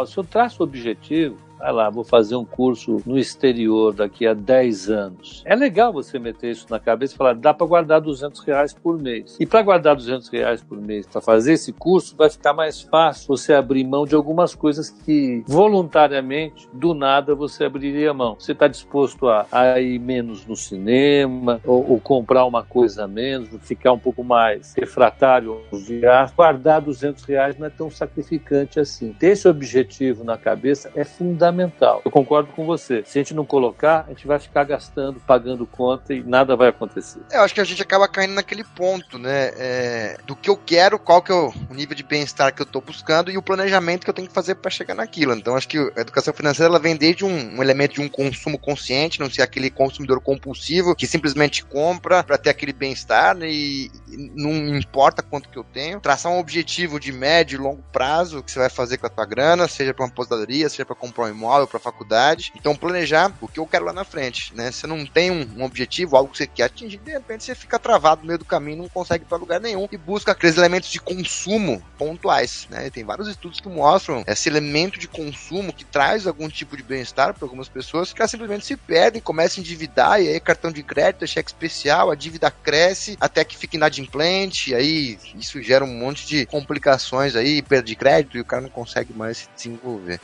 Se eu traço o objetivo, vai lá, vou fazer um curso no exterior daqui a 10 anos. É legal você meter isso na cabeça e falar, dá para guardar 200 reais por mês. E para guardar 200 reais por mês, para fazer esse curso, vai ficar mais fácil você abrir mão de algumas coisas que voluntariamente, do nada, você abriria mão. Você está disposto a, a, ir menos no cinema, ou, ou, comprar uma coisa a menos, ficar um pouco mais refratário aos. Guardar 200 reais não é tão sacrificante assim. Ter esse objetivo na cabeça é fundamental fundamental. Eu concordo com você. Se a gente não colocar, a gente vai ficar gastando, pagando conta e nada vai acontecer. Eu acho que a gente acaba caindo naquele ponto, né? É, do que eu quero, qual que é o nível de bem-estar que eu estou buscando e o planejamento que eu tenho que fazer para chegar naquilo. Então, acho que a educação financeira ela vem desde um, um elemento de um consumo consciente, não ser aquele consumidor compulsivo que simplesmente compra para ter aquele bem-estar né? e, e não importa quanto que eu tenho. Traçar um objetivo de médio e longo prazo que você vai fazer com a tua grana, seja para uma aposentadoria, seja para comprar um imóvel, para faculdade. Então, planejar o que eu quero lá na frente, né? Você não tem um, um, objetivo, algo que você quer atingir, de repente você fica travado no meio do caminho, não consegue ir para lugar nenhum e busca aqueles elementos de consumo pontuais, né? E tem vários estudos que mostram esse elemento de consumo que traz algum tipo de bem-estar para algumas pessoas que elas simplesmente se perdem, começam a endividar e aí cartão de crédito, cheque especial, a dívida cresce até que fica inadimplente, e aí isso gera um monte de complicações aí, perda de crédito e o cara não consegue mais se desenvolver.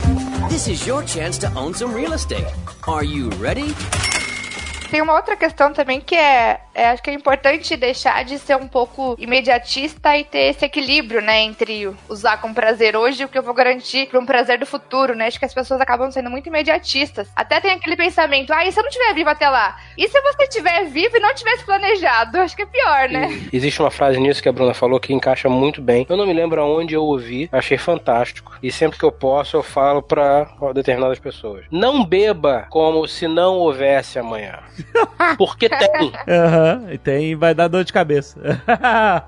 Your chance to own some real estate. Are you ready? Tem uma outra questão também que é, é, acho que é importante deixar de ser um pouco imediatista e ter esse equilíbrio, né, entre usar com prazer hoje e o que eu vou garantir para um prazer do futuro, né? Acho que as pessoas acabam sendo muito imediatistas. Até tem aquele pensamento, ah, e se eu não estiver vivo até lá? E se você estiver vivo e não tivesse planejado? Acho que é pior, né? Existe uma frase nisso que a Bruna falou que encaixa muito bem. Eu não me lembro aonde eu ouvi, achei fantástico. E sempre que eu posso, eu falo para determinadas pessoas. Não beba como se não houvesse amanhã. Porque tem. Aham, uhum, tem vai dar dor de cabeça.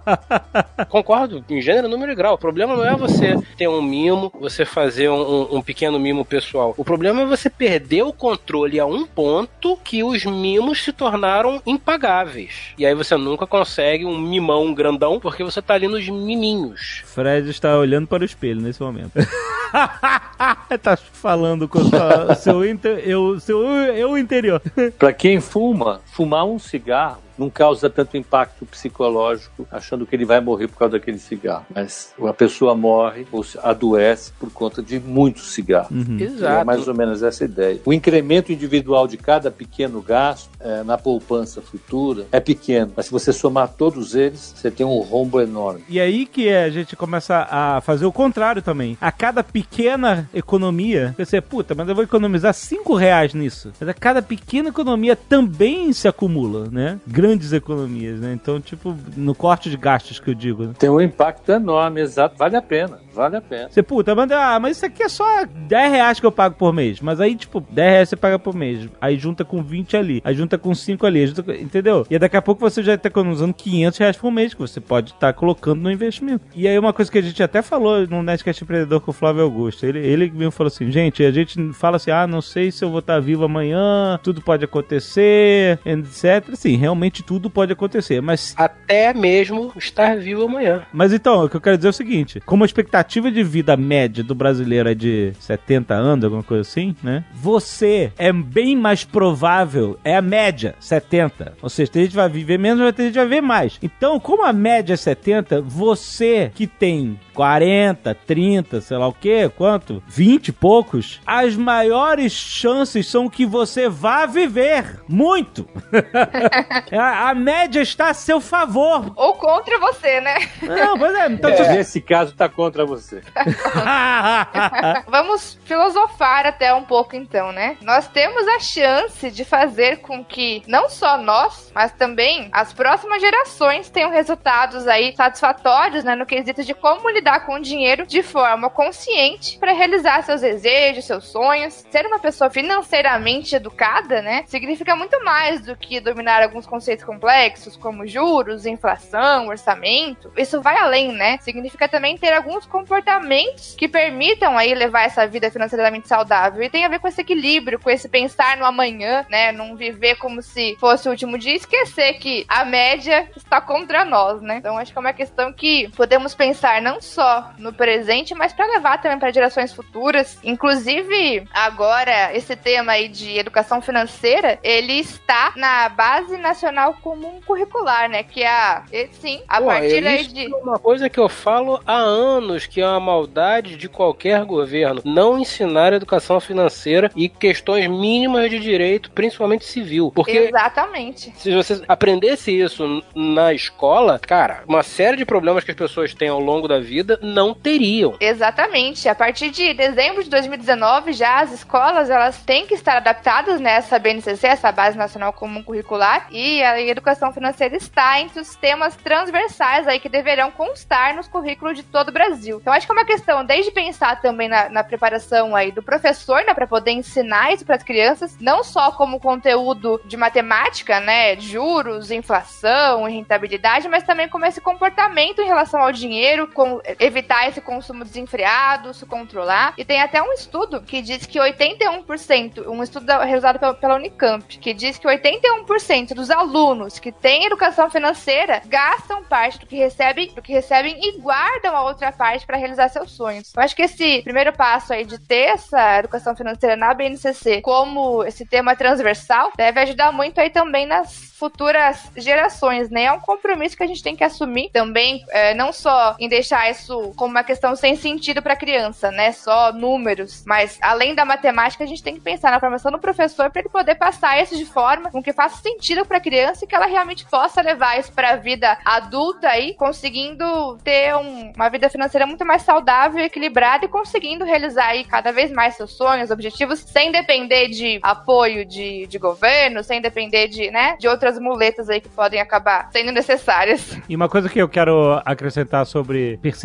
Concordo, em gênero, número e grau. O problema não é você ter um mimo, você fazer um, um, pequeno mimo pessoal. O problema é você perder o controle a um ponto que os mimos se tornaram impagáveis. E aí você nunca consegue um mimão grandão porque você tá ali nos miminhos. Fred está olhando para o espelho nesse momento. tá falando com o seu, inter, eu, seu eu interior. Para quem fuma, fumar um cigarro não causa tanto impacto psicológico, achando que ele vai morrer por causa daquele cigarro. Mas a pessoa morre ou adoece por conta de muito cigarro. Uhum. Exato. É mais ou menos essa ideia. O incremento individual de cada pequeno gasto é, na poupança futura é pequeno, mas se você somar todos eles, você tem um rombo enorme. E aí que a gente começa a fazer o contrário também. A cada pequena economia, você, puta, mas eu vou economizar 5 reais nisso. Mas a cada pequena economia também se acumula, né? Grandes economias, né? Então, tipo, no corte de gastos que eu digo. Né? Tem um impacto enorme, exato. Vale a pena, vale a pena. Você, puta, manda, ah, mas isso aqui é só 10 reais que eu pago por mês. Mas aí, tipo, 10 reais você paga por mês. Aí junta com 20 ali. Aí junta com 5 ali. Junta, entendeu? E daqui a pouco você já está economizando 500 reais por mês que você pode estar tá colocando no investimento. E aí, uma coisa que a gente até falou no Nerdcast Empreendedor com o Flávio Augusto. Ele, ele mesmo falou assim: gente, a gente fala assim, ah, não sei se eu vou estar tá vivo amanhã, tudo pode acontecer, etc. Sim, realmente realmente tudo pode acontecer, mas. Até mesmo estar vivo amanhã. Mas então, o que eu quero dizer é o seguinte: como a expectativa de vida média do brasileiro é de 70 anos, alguma coisa assim, né? Você é bem mais provável, é a média, 70. Ou seja, tem gente que vai viver menos, mas tem gente que vai viver mais. Então, como a média é 70, você que tem 40, 30, sei lá o que, quanto? 20 e poucos, as maiores chances são que você vá viver muito. a, a, média está a seu favor. Ou contra você, né? Não, pois é. Então, é. Nesse caso, está contra você. Vamos filosofar até um pouco, então, né? Nós temos a chance de fazer com que não só nós, mas também as próximas gerações tenham resultados aí satisfatórios, né? No quesito de como lidar lidar com o dinheiro de forma consciente para realizar seus desejos, seus sonhos. Ser uma pessoa financeiramente educada, né, significa muito mais do que dominar alguns conceitos complexos como juros, inflação, orçamento. Isso vai além, né? Significa também ter alguns comportamentos que permitam aí levar essa vida financeiramente saudável e tem a ver com esse equilíbrio, com esse pensar no amanhã, né, não viver como se fosse o último dia, e esquecer que a média está contra nós, né? Então acho que é uma questão que podemos pensar não só no presente, mas para levar também para gerações futuras. Inclusive, agora esse tema aí de educação financeira, ele está na Base Nacional Comum Curricular, né? Que é a, sim, a Pô, partir aí de uma coisa que eu falo há anos, que é uma maldade de qualquer governo. Não ensinar educação financeira e questões mínimas de direito, principalmente civil. Porque Exatamente. se você aprendesse isso na escola, cara, uma série de problemas que as pessoas têm ao longo da vida não teriam. Exatamente. A partir de dezembro de 2019, já as escolas elas têm que estar adaptadas nessa BNCC, essa Base Nacional Comum Curricular, e a educação financeira está entre os temas transversais aí que deverão constar nos currículos de todo o Brasil. Então acho que é uma questão desde pensar também na, na preparação aí do professor, né, para poder ensinar isso para as crianças, não só como conteúdo de matemática, né, juros, inflação, rentabilidade, mas também como esse comportamento em relação ao dinheiro, com evitar esse consumo desenfreado, se controlar. E tem até um estudo que diz que 81%, um estudo realizado pela, pela Unicamp, que diz que 81% dos alunos que têm educação financeira gastam parte do que recebem, do que recebem e guardam a outra parte para realizar seus sonhos. Eu acho que esse primeiro passo aí de ter essa educação financeira na BNCC como esse tema transversal deve ajudar muito aí também nas futuras gerações, né? É um compromisso que a gente tem que assumir também, é, não só em deixar isso como uma questão sem sentido para criança, né? Só números, mas além da matemática, a gente tem que pensar na formação do professor para ele poder passar isso de forma com que faça sentido para a criança e que ela realmente possa levar isso para a vida adulta aí, conseguindo ter um- uma vida financeira muito mais saudável equilibrada e conseguindo realizar aí cada vez mais seus sonhos, objetivos, sem depender de apoio de, de governo, sem depender de, né, de outras muletas aí que podem acabar sendo necessárias. E uma coisa que eu quero acrescentar sobre percepção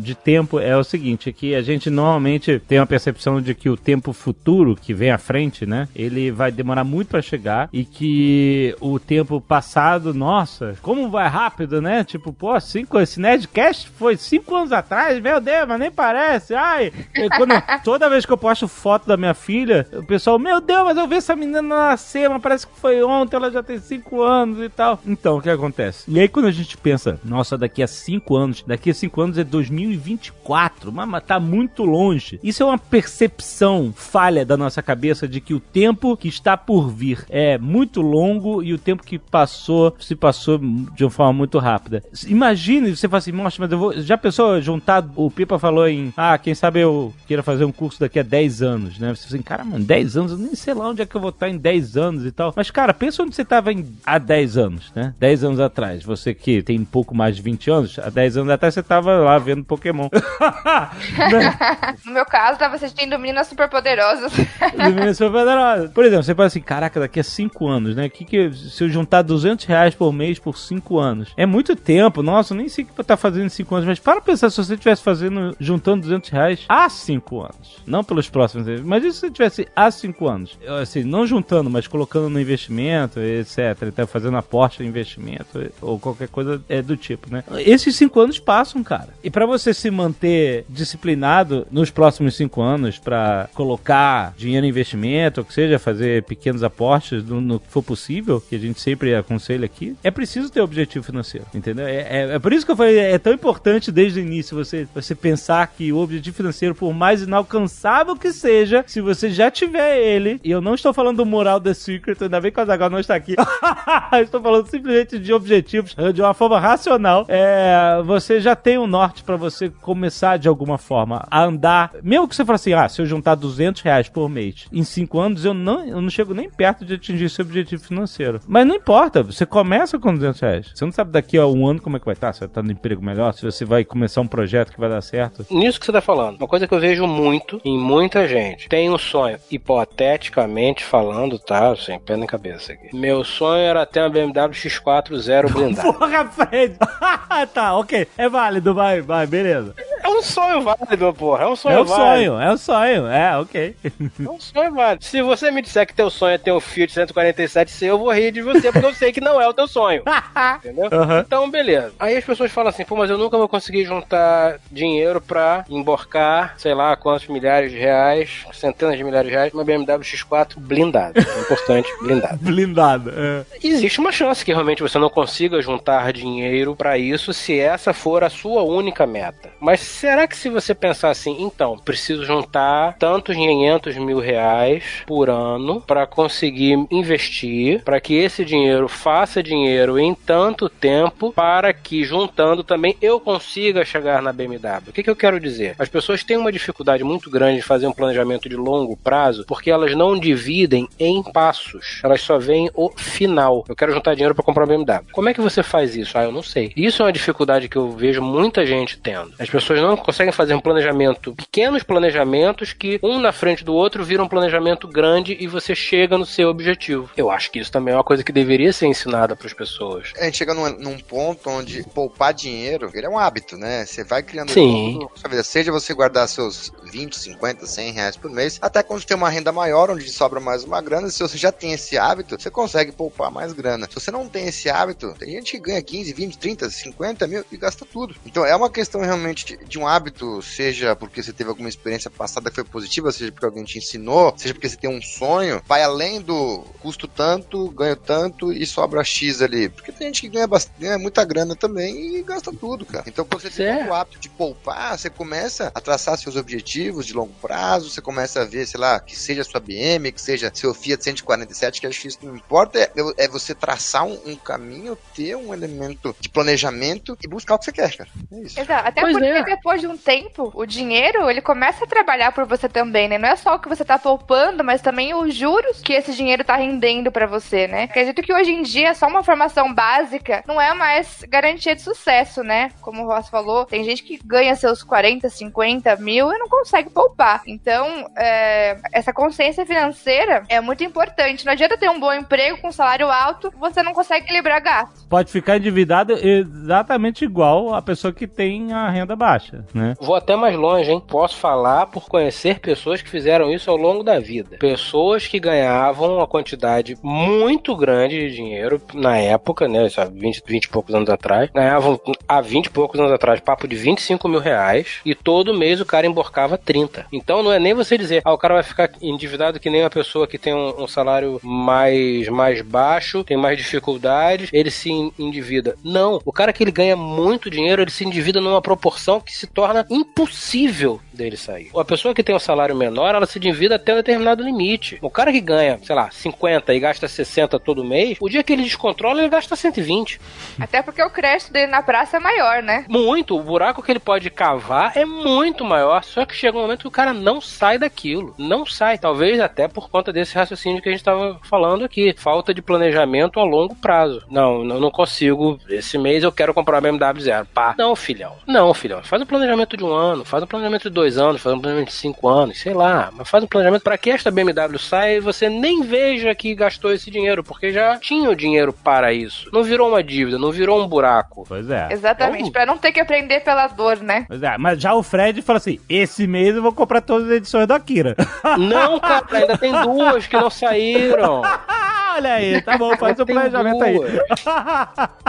de tempo é o seguinte, é que a gente normalmente tem uma percepção de que o tempo futuro que vem à frente, né, ele vai demorar muito pra chegar e que o tempo passado, nossa, como vai rápido, né? Tipo, pô, cinco, esse Nerdcast foi cinco anos atrás, meu Deus, mas nem parece. Ai, quando- toda vez que eu posto foto da minha filha, o pessoal, meu Deus, mas eu vi essa menina nascer, mas parece que foi ontem, ela já tem cinco anos e tal. Então, o que acontece? E aí, quando a gente pensa, nossa, daqui a cinco anos, daqui a cinco anos é 2024, mas, tá muito longe. Isso é uma percepção falha da nossa cabeça de que o tempo que está por vir é muito longo e o tempo que passou se passou de uma forma muito rápida. Imagine, você fala assim, nossa, mas eu vou. Já pensou juntar? O Pipa falou em, ah, quem sabe eu queira fazer um curso daqui a 10 anos, né? Você fala assim, cara, mano, 10 anos, eu nem sei lá onde é que eu vou estar em 10 anos e tal. Mas, cara, pensa onde você estava há 10 anos, né? 10 anos atrás. Você que tem um pouco mais de 20 anos, há 10 anos atrás você tava lá vendo Pokémon. Né? No meu caso, tava assistindo Meninas Superpoderosas. Os meninos são poderosos. Por exemplo, você fala assim, caraca, daqui a 5 anos, né? Que que, se eu juntar 200 reais por mês por 5 anos? É muito tempo, nossa, eu nem sei o que tá fazendo em 5 anos, mas para pensar, se você estivesse fazendo, juntando 200 reais há 5 anos, não pelos próximos anos, mas e se você tivesse há 5 anos? Eu, Assim, não juntando, mas colocando no investimento, etc, tá fazendo aporte em investimento, ou qualquer coisa é do tipo, né? Esses 5 anos passam, cara. E para você se manter disciplinado nos próximos 5 anos para colocar dinheiro em investimento, ou que seja, fazer pequenos aportes no, no que for possível, que a gente sempre aconselha aqui, é preciso ter objetivo financeiro, entendeu? É, é, é por isso que eu falei, é tão importante desde o início você, você pensar que o objetivo financeiro, por mais inalcançável que seja, se você já tiver ele, e eu não estou falando do moral The Secret, ainda bem que o Azaghal não está aqui, estou falando simplesmente de objetivos de uma forma racional, é, você já tem um norte para você começar de alguma forma a andar, mesmo que você fale assim, ah, se eu juntar 200 reais por mês em 5 anos, eu não, eu não chego nem perto de atingir esse objetivo financeiro. Mas não importa, você começa com 200 reais. Você não sabe daqui a um ano como é que vai estar, se vai estar no emprego melhor, se você vai começar um projeto que vai dar certo. Nisso que você tá falando, uma coisa que eu vejo muito em muita gente, tem um sonho, hipoteticamente falando, tá? Sem pé na cabeça aqui. Meu sonho era ter uma BMW X4 zero blindada. Porra, Fred! tá, ok. É válido, vai, vai, beleza. É um sonho válido, porra. É um sonho É um válido. sonho, é um sonho. É, ok. É um sonho válido. Se você me disser que teu sonho é ter um Fiat 147C, eu vou rir de você, porque eu sei que não é o teu sonho. Entendeu? Aham. Então, beleza. Aí as pessoas falam assim, pô, mas eu nunca vou conseguir juntar dinheiro pra emborcar, sei lá, quantos milhares de reais, centenas de milhares de reais, uma BMW X4 blindada. É importante, blindada. Blindado. É. Existe uma chance que realmente você não consiga juntar dinheiro pra isso se essa for a sua única meta. Mas será que se você pensar assim, então, preciso juntar tantos 500 mil reais por ano pra conseguir investir, pra que esse dinheiro faça dinheiro em tanto tempo, para que juntando também eu consiga chegar na BMW? O que, que eu quero dizer? As pessoas têm uma dificuldade muito grande de fazer um planejamento de longo prazo porque elas não dividem em passos. Elas só veem o final. Eu quero juntar dinheiro para comprar uma BMW. Como é que você faz isso? Ah, eu não sei. Isso é uma dificuldade que eu vejo muita gente tendo. As pessoas não conseguem fazer um planejamento, pequenos planejamentos que um na frente do outro vira um planejamento grande e você chega no seu objetivo. Eu acho que isso também é uma coisa que deveria ser ensinada para as pessoas. A gente chega num, num ponto onde poupar dinheiro ele é um hábito, né? Você vai criando Sim. sua vida. Seja você guardar seus 20, 50, 100 reais por mês, até quando você tem uma renda maior, onde sobra mais uma grana. Se você já tem esse hábito, você consegue poupar mais grana. Se você não tem esse hábito, tem gente que ganha 15, 20, 30, 50 mil e gasta tudo. Então é uma questão realmente de- de um hábito, seja porque você teve alguma experiência passada que foi positiva, seja porque alguém te ensinou, seja porque você tem um sonho, vai além do custo tanto, ganho tanto e sobra X ali. Porque tem gente que ganha, bast- ganha muita grana também e gasta tudo, cara. Então, quando você tem o hábito de poupar, você começa a traçar seus objetivos de longo prazo, você começa a ver, sei lá, que seja sua BM, que seja seu Fiat 147, que acho que isso não importa, é, é você traçar um, um caminho, ter um elemento de planejamento e buscar o que você quer, cara. É isso. Exato. Até Pois porque é. depois de um tempo, o dinheiro, ele começa a trabalhar por você também, né? Não é só o que você tá poupando, mas também os juros que esse dinheiro tá rendendo pra você, né? Acredito que hoje em dia só uma formação básica não é mais garantia de sucesso, né? Como o Ross falou, tem gente que ganha seus 40, 50 mil e não consegue poupar. Então, é, essa consciência financeira é muito importante. Não adianta ter um bom emprego com salário alto, você não consegue equilibrar gastos. Pode ficar endividado exatamente igual a pessoa que tem a renda baixa, né? Vou até mais longe, hein? Posso falar por conhecer pessoas que fizeram isso ao longo da vida. Pessoas que ganhavam uma quantidade muito grande de dinheiro na época, né? Já 20, 20 e poucos anos atrás. Ganhavam há 20 e poucos anos atrás papo de 25 mil reais e todo mês o cara emborcava 30. Então não é nem você dizer, ah, o cara vai ficar endividado que nem uma pessoa que tem um, um salário mais, mais baixo, tem mais dificuldades, ele se en- endivida. Não, o cara que ele ganha muito dinheiro, ele se endivida numa proporção que se torna impossível dele sair. A pessoa que tem um salário menor, ela se endivida até um determinado limite. O cara que ganha, sei lá, 50 e gasta 60 todo mês, o dia que ele descontrola, ele gasta 120. Até porque o crédito dele na praça é maior, né? Muito. O buraco que ele pode cavar é muito maior. Só que chega um momento que o cara não sai daquilo. Não sai. Talvez até por conta desse raciocínio que a gente estava falando aqui. Falta de planejamento a longo prazo. Não, não, não consigo. Esse mês eu quero comprar uma BMW zero. Pá. Não, filhão. Não, filhão. Faz um planejamento de um ano. Faz um planejamento de dois anos. Faz um planejamento de cinco anos. Sei lá. Mas faz um planejamento para que esta BMW saia e você nem veja que gastou esse dinheiro. Porque já tinha o dinheiro para isso. Não virou uma dívida. Não virou um buraco. Pois é. Exatamente, Então- pra não ter que aprender pela dor, né? Pois é, mas já o Fred falou assim: esse mês eu vou comprar todas as edições do Akira. Não, cara, ainda tem duas que não saíram. Olha aí, tá bom, faz o planejamento aí.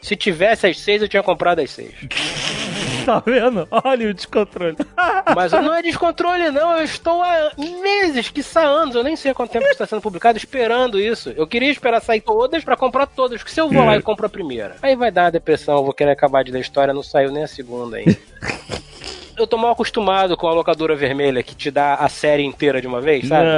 Se tivesse as seis, eu tinha comprado as seis. tá vendo? Olha o descontrole. Mas não é descontrole, não. Eu estou há meses, que anos, eu nem sei há quanto tempo que está sendo publicado, esperando isso. Eu queria esperar sair todas pra comprar todas. Porque se eu vou lá e compro a primeira, aí vai dar uma depressão, eu vou querer acabar de ler a história, não saiu nem a segunda ainda. Eu tô mal acostumado com a locadora vermelha que te dá a série inteira de uma vez, sabe?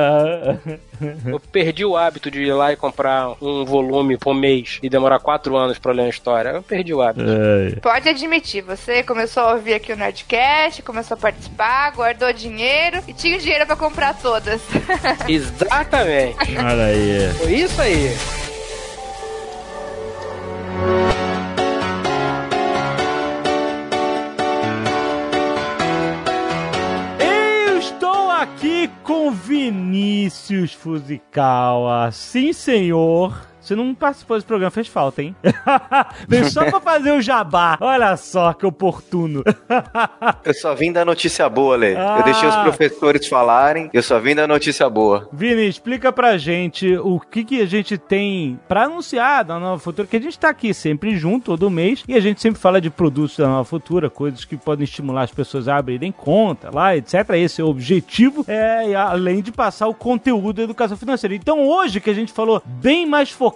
Eu perdi o hábito de ir lá e comprar um volume por mês e demorar quatro anos pra ler a história. Eu perdi o hábito. Ai. Pode admitir, você começou a ouvir aqui o Nerdcast, começou a participar, guardou dinheiro e tinha dinheiro pra comprar todas. Exatamente. Olha aí. Foi isso aí. Aqui com Vinícius Fuzikawa. Sim, senhor. Você não participou desse programa, fez falta, hein? Veio só pra fazer o jabá. Olha só que oportuno. Eu só vim dar notícia boa, Lê. Ah. Eu deixei os professores falarem, eu só vim dar notícia boa. Vini, explica pra gente o que, que a gente tem pra anunciar da Nova Futura, que a gente tá aqui sempre junto, todo mês, e a gente sempre fala de produtos da Nova Futura, coisas que podem estimular as pessoas a abrirem conta lá, etc. Esse é o objetivo, é, além de passar o conteúdo da educação financeira. Então hoje que a gente falou bem mais focado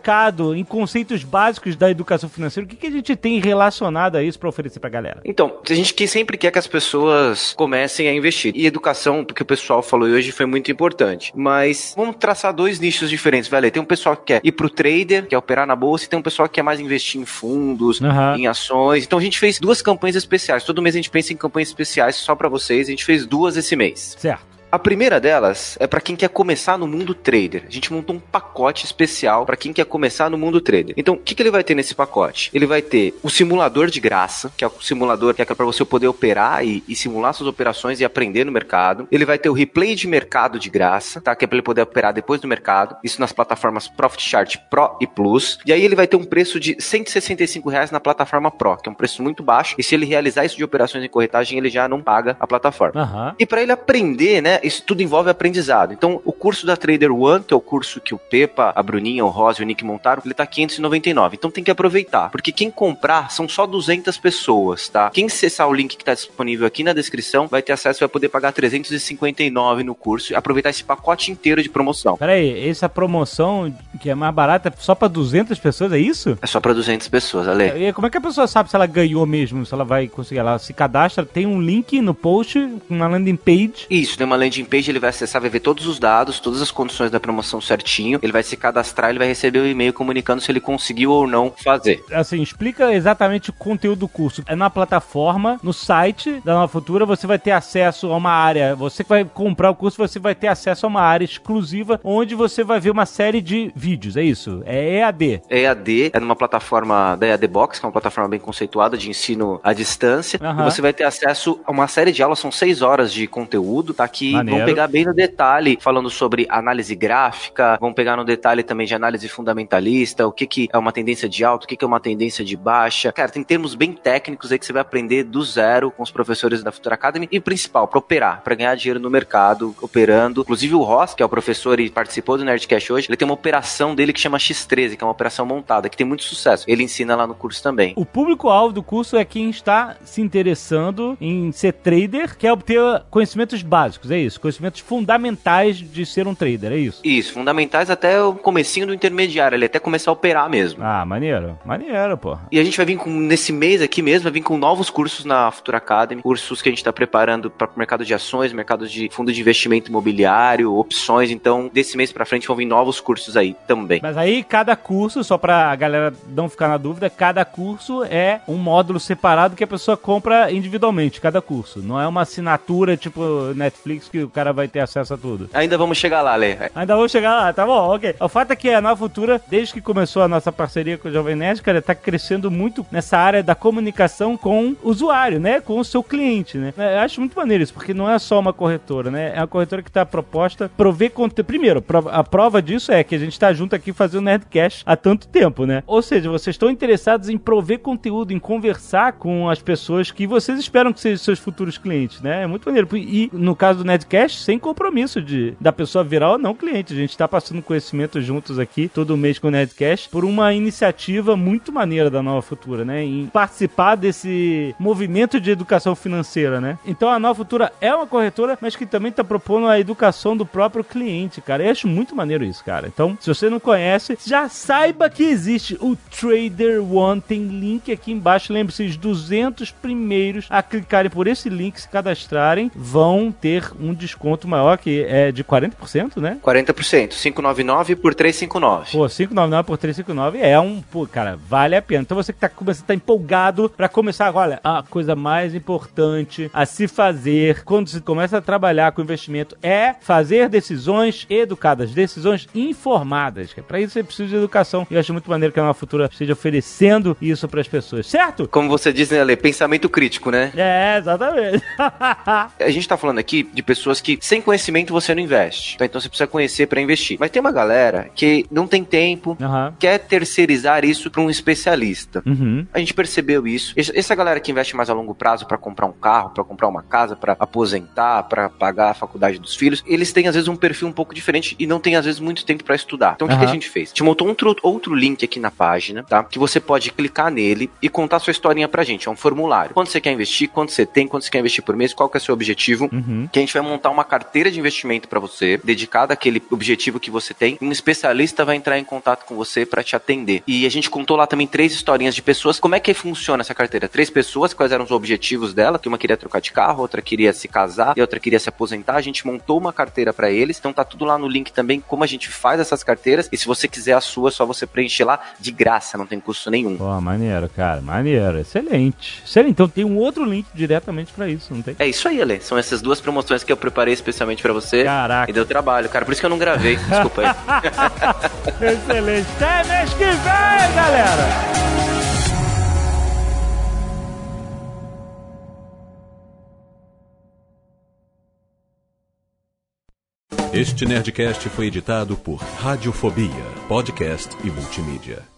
em conceitos básicos da educação financeira, o que, que a gente tem relacionado a isso pra oferecer pra galera? Então, a gente que sempre quer que as pessoas comecem a investir. E educação, porque o pessoal falou hoje, foi muito importante. Mas vamos traçar dois nichos diferentes, velho. Tem um pessoal que quer ir pro trader, quer operar na bolsa, e tem um pessoal que quer mais investir em fundos, Aham. em ações. Então a gente fez duas campanhas especiais. Todo mês a gente pensa em campanhas especiais só pra vocês. A gente fez duas esse mês. Certo. A primeira delas é pra quem quer começar no mundo trader. A gente montou um pacote especial pra quem quer começar no mundo trader. Então, o que, que ele vai ter nesse pacote? Ele vai ter o simulador de graça, que é o simulador que é pra você poder operar e, e simular suas operações e aprender no mercado. Ele vai ter o replay de mercado de graça, tá? Que é pra ele poder operar depois do mercado. Isso nas plataformas Profit Chart Pro e Plus. E aí ele vai ter um preço de 165 reais na plataforma Pro, que é um preço muito baixo. E se ele realizar isso de operações em corretagem, ele já não paga a plataforma. Aham. E para ele aprender, né? Isso tudo envolve aprendizado. Então, o curso da Trader One, que é o curso que o Pepa, a Bruninha, o Rosa e o Nick montaram, ele tá 599. Então tem que aproveitar, porque quem comprar são só 200 pessoas, tá? Quem acessar o link que tá disponível aqui na descrição vai ter acesso, vai poder pagar 359 no curso e aproveitar esse pacote inteiro de promoção. Peraí, essa promoção que é mais barata é só pra 200 pessoas, é isso? É só para 200 pessoas, Ale. E como é que a pessoa sabe se ela ganhou mesmo, se ela vai conseguir? Ela se cadastra, tem um link no post, uma landing page. Isso, tem uma landing page, ele vai acessar, vai ver todos os dados, todas as condições da promoção certinho, ele vai se cadastrar, ele vai receber o e-mail comunicando se ele conseguiu ou não fazer. Assim, explica exatamente o conteúdo do curso. É na plataforma, no site da Nova Futura, você vai ter acesso a uma área. Você que vai comprar o curso, você vai ter acesso a uma área exclusiva onde você vai ver uma série de vídeos. É isso? É EAD. EAD é numa plataforma da EAD Box, que é uma plataforma bem conceituada de ensino à distância. E você vai ter acesso a uma série de aulas, são seis horas de conteúdo, tá? Que Maneiro. vão pegar bem no detalhe, falando sobre análise gráfica, vão pegar no detalhe também de análise fundamentalista, o que, que é uma tendência de alta, o que, que é uma tendência de baixa. Cara, tem termos bem técnicos aí que você vai aprender do zero com os professores da Futura Academy. E principal, pra operar, pra ganhar dinheiro no mercado, operando. Inclusive o Ross, que é o professor e participou do Nerdcast hoje, ele tem uma operação dele que chama X13, que é uma operação montada, que tem muito sucesso. Ele ensina lá no curso também. O público-alvo do curso é quem está se interessando em ser trader, quer obter conhecimentos básicos, é isso? Conhecimentos fundamentais de ser um trader, é isso? Isso, fundamentais até o comecinho do intermediário, ele até começar a operar mesmo. Ah, maneiro. Maneiro, pô. E a gente vai vir com, nesse mês aqui mesmo, vai vir com novos cursos na Futura Academy, cursos que a gente está preparando para o mercado de ações, mercado de fundo de investimento imobiliário, opções. Então, desse mês para frente vão vir novos cursos aí também. Mas aí cada curso, só pra galera não ficar na dúvida, cada curso é um módulo separado que a pessoa compra individualmente, cada curso. Não é uma assinatura tipo Netflix que o cara vai ter acesso a tudo. Ainda vamos chegar lá, Lê. Ainda vou chegar lá, tá bom, ok. O fato é que a Nova Futura, desde que começou a nossa parceria com o Jovem Nerd, cara, tá crescendo muito nessa área da comunicação com o usuário, né? Com o seu cliente, né? Eu acho muito maneiro isso, porque não é só uma corretora, né? É uma corretora que tá proposta prover conteúdo. Primeiro, a prova disso é que a gente tá junto aqui fazendo Nerdcast há tanto tempo, né? Ou seja, vocês estão interessados em prover conteúdo, em conversar com as pessoas que vocês esperam que sejam seus futuros clientes, né? É muito maneiro. E no caso do Nerdcast, sem compromisso de da pessoa virar ou não cliente. A gente tá passando conhecimento juntos aqui todo mês com o Nerdcast por uma iniciativa muito maneira da Nova Futura, né? Em participar desse movimento de educação financeira, né? Então a Nova Futura é uma corretora, mas que também tá propondo a educação do próprio cliente, cara. Eu acho muito maneiro isso, cara. Então, se você não conhece, já saiba que existe o Trader One. Tem link aqui embaixo. Lembre-se, os 200 primeiros a clicarem por esse link, se cadastrarem, vão ter um desconto maior, que é de 40%, né? 40%, 599 por 359. Pô, 599 por 359 é um, pô, cara, vale a pena. Então você que tá começando, tá empolgado pra começar agora, olha, a coisa mais importante a se fazer quando se começa a trabalhar com investimento é fazer decisões educadas, decisões informadas. Que Pra isso você precisa de educação. E eu acho muito maneiro que a Nova Futura esteja oferecendo isso pras pessoas, certo? Como você diz, né, Lê? Pensamento crítico, né? É, exatamente. A gente tá falando aqui de pessoas pessoas que sem conhecimento você não investe. Tá? Então você precisa conhecer para investir. Mas tem uma galera que não tem tempo, Aham. quer terceirizar isso para um especialista. Uhum. A gente percebeu isso. Essa galera que investe mais a longo prazo para comprar um carro, para comprar uma casa, para aposentar, para pagar a faculdade dos filhos, eles têm às vezes um perfil um pouco diferente e não tem às vezes muito tempo para estudar. Então o que, que a gente fez? A gente montou outro, outro link aqui na página, tá? Que você pode clicar nele e contar sua historinha pra gente. É um formulário. Quanto você quer investir, quanto você tem, quanto você quer investir por mês, qual que é o seu objetivo. Uhum. Que a gente vai montar uma carteira de investimento para você, dedicada àquele objetivo que você tem. Um especialista vai entrar em contato com você para te atender. E a gente contou lá também três historinhas de pessoas. Como é que funciona essa carteira? Três pessoas, quais eram os objetivos dela? Que uma queria trocar de carro, outra queria se casar e outra queria se aposentar. A gente montou uma carteira para eles. Então tá tudo lá no link também como a gente faz essas carteiras. E se você quiser a sua, é só você preencher lá de graça, não tem custo nenhum. Pô, maneiro, cara, maneiro. Excelente. Excelente. Então tem um outro link diretamente pra isso, não tem? É isso aí, Ale. São essas duas promoções que eu preparei especialmente para você. Caraca. E deu trabalho, cara. Por isso que eu não gravei. Desculpa aí. Excelente. Até mês que vem, galera! Este Nerdcast foi editado por Radiofobia, podcast e multimídia.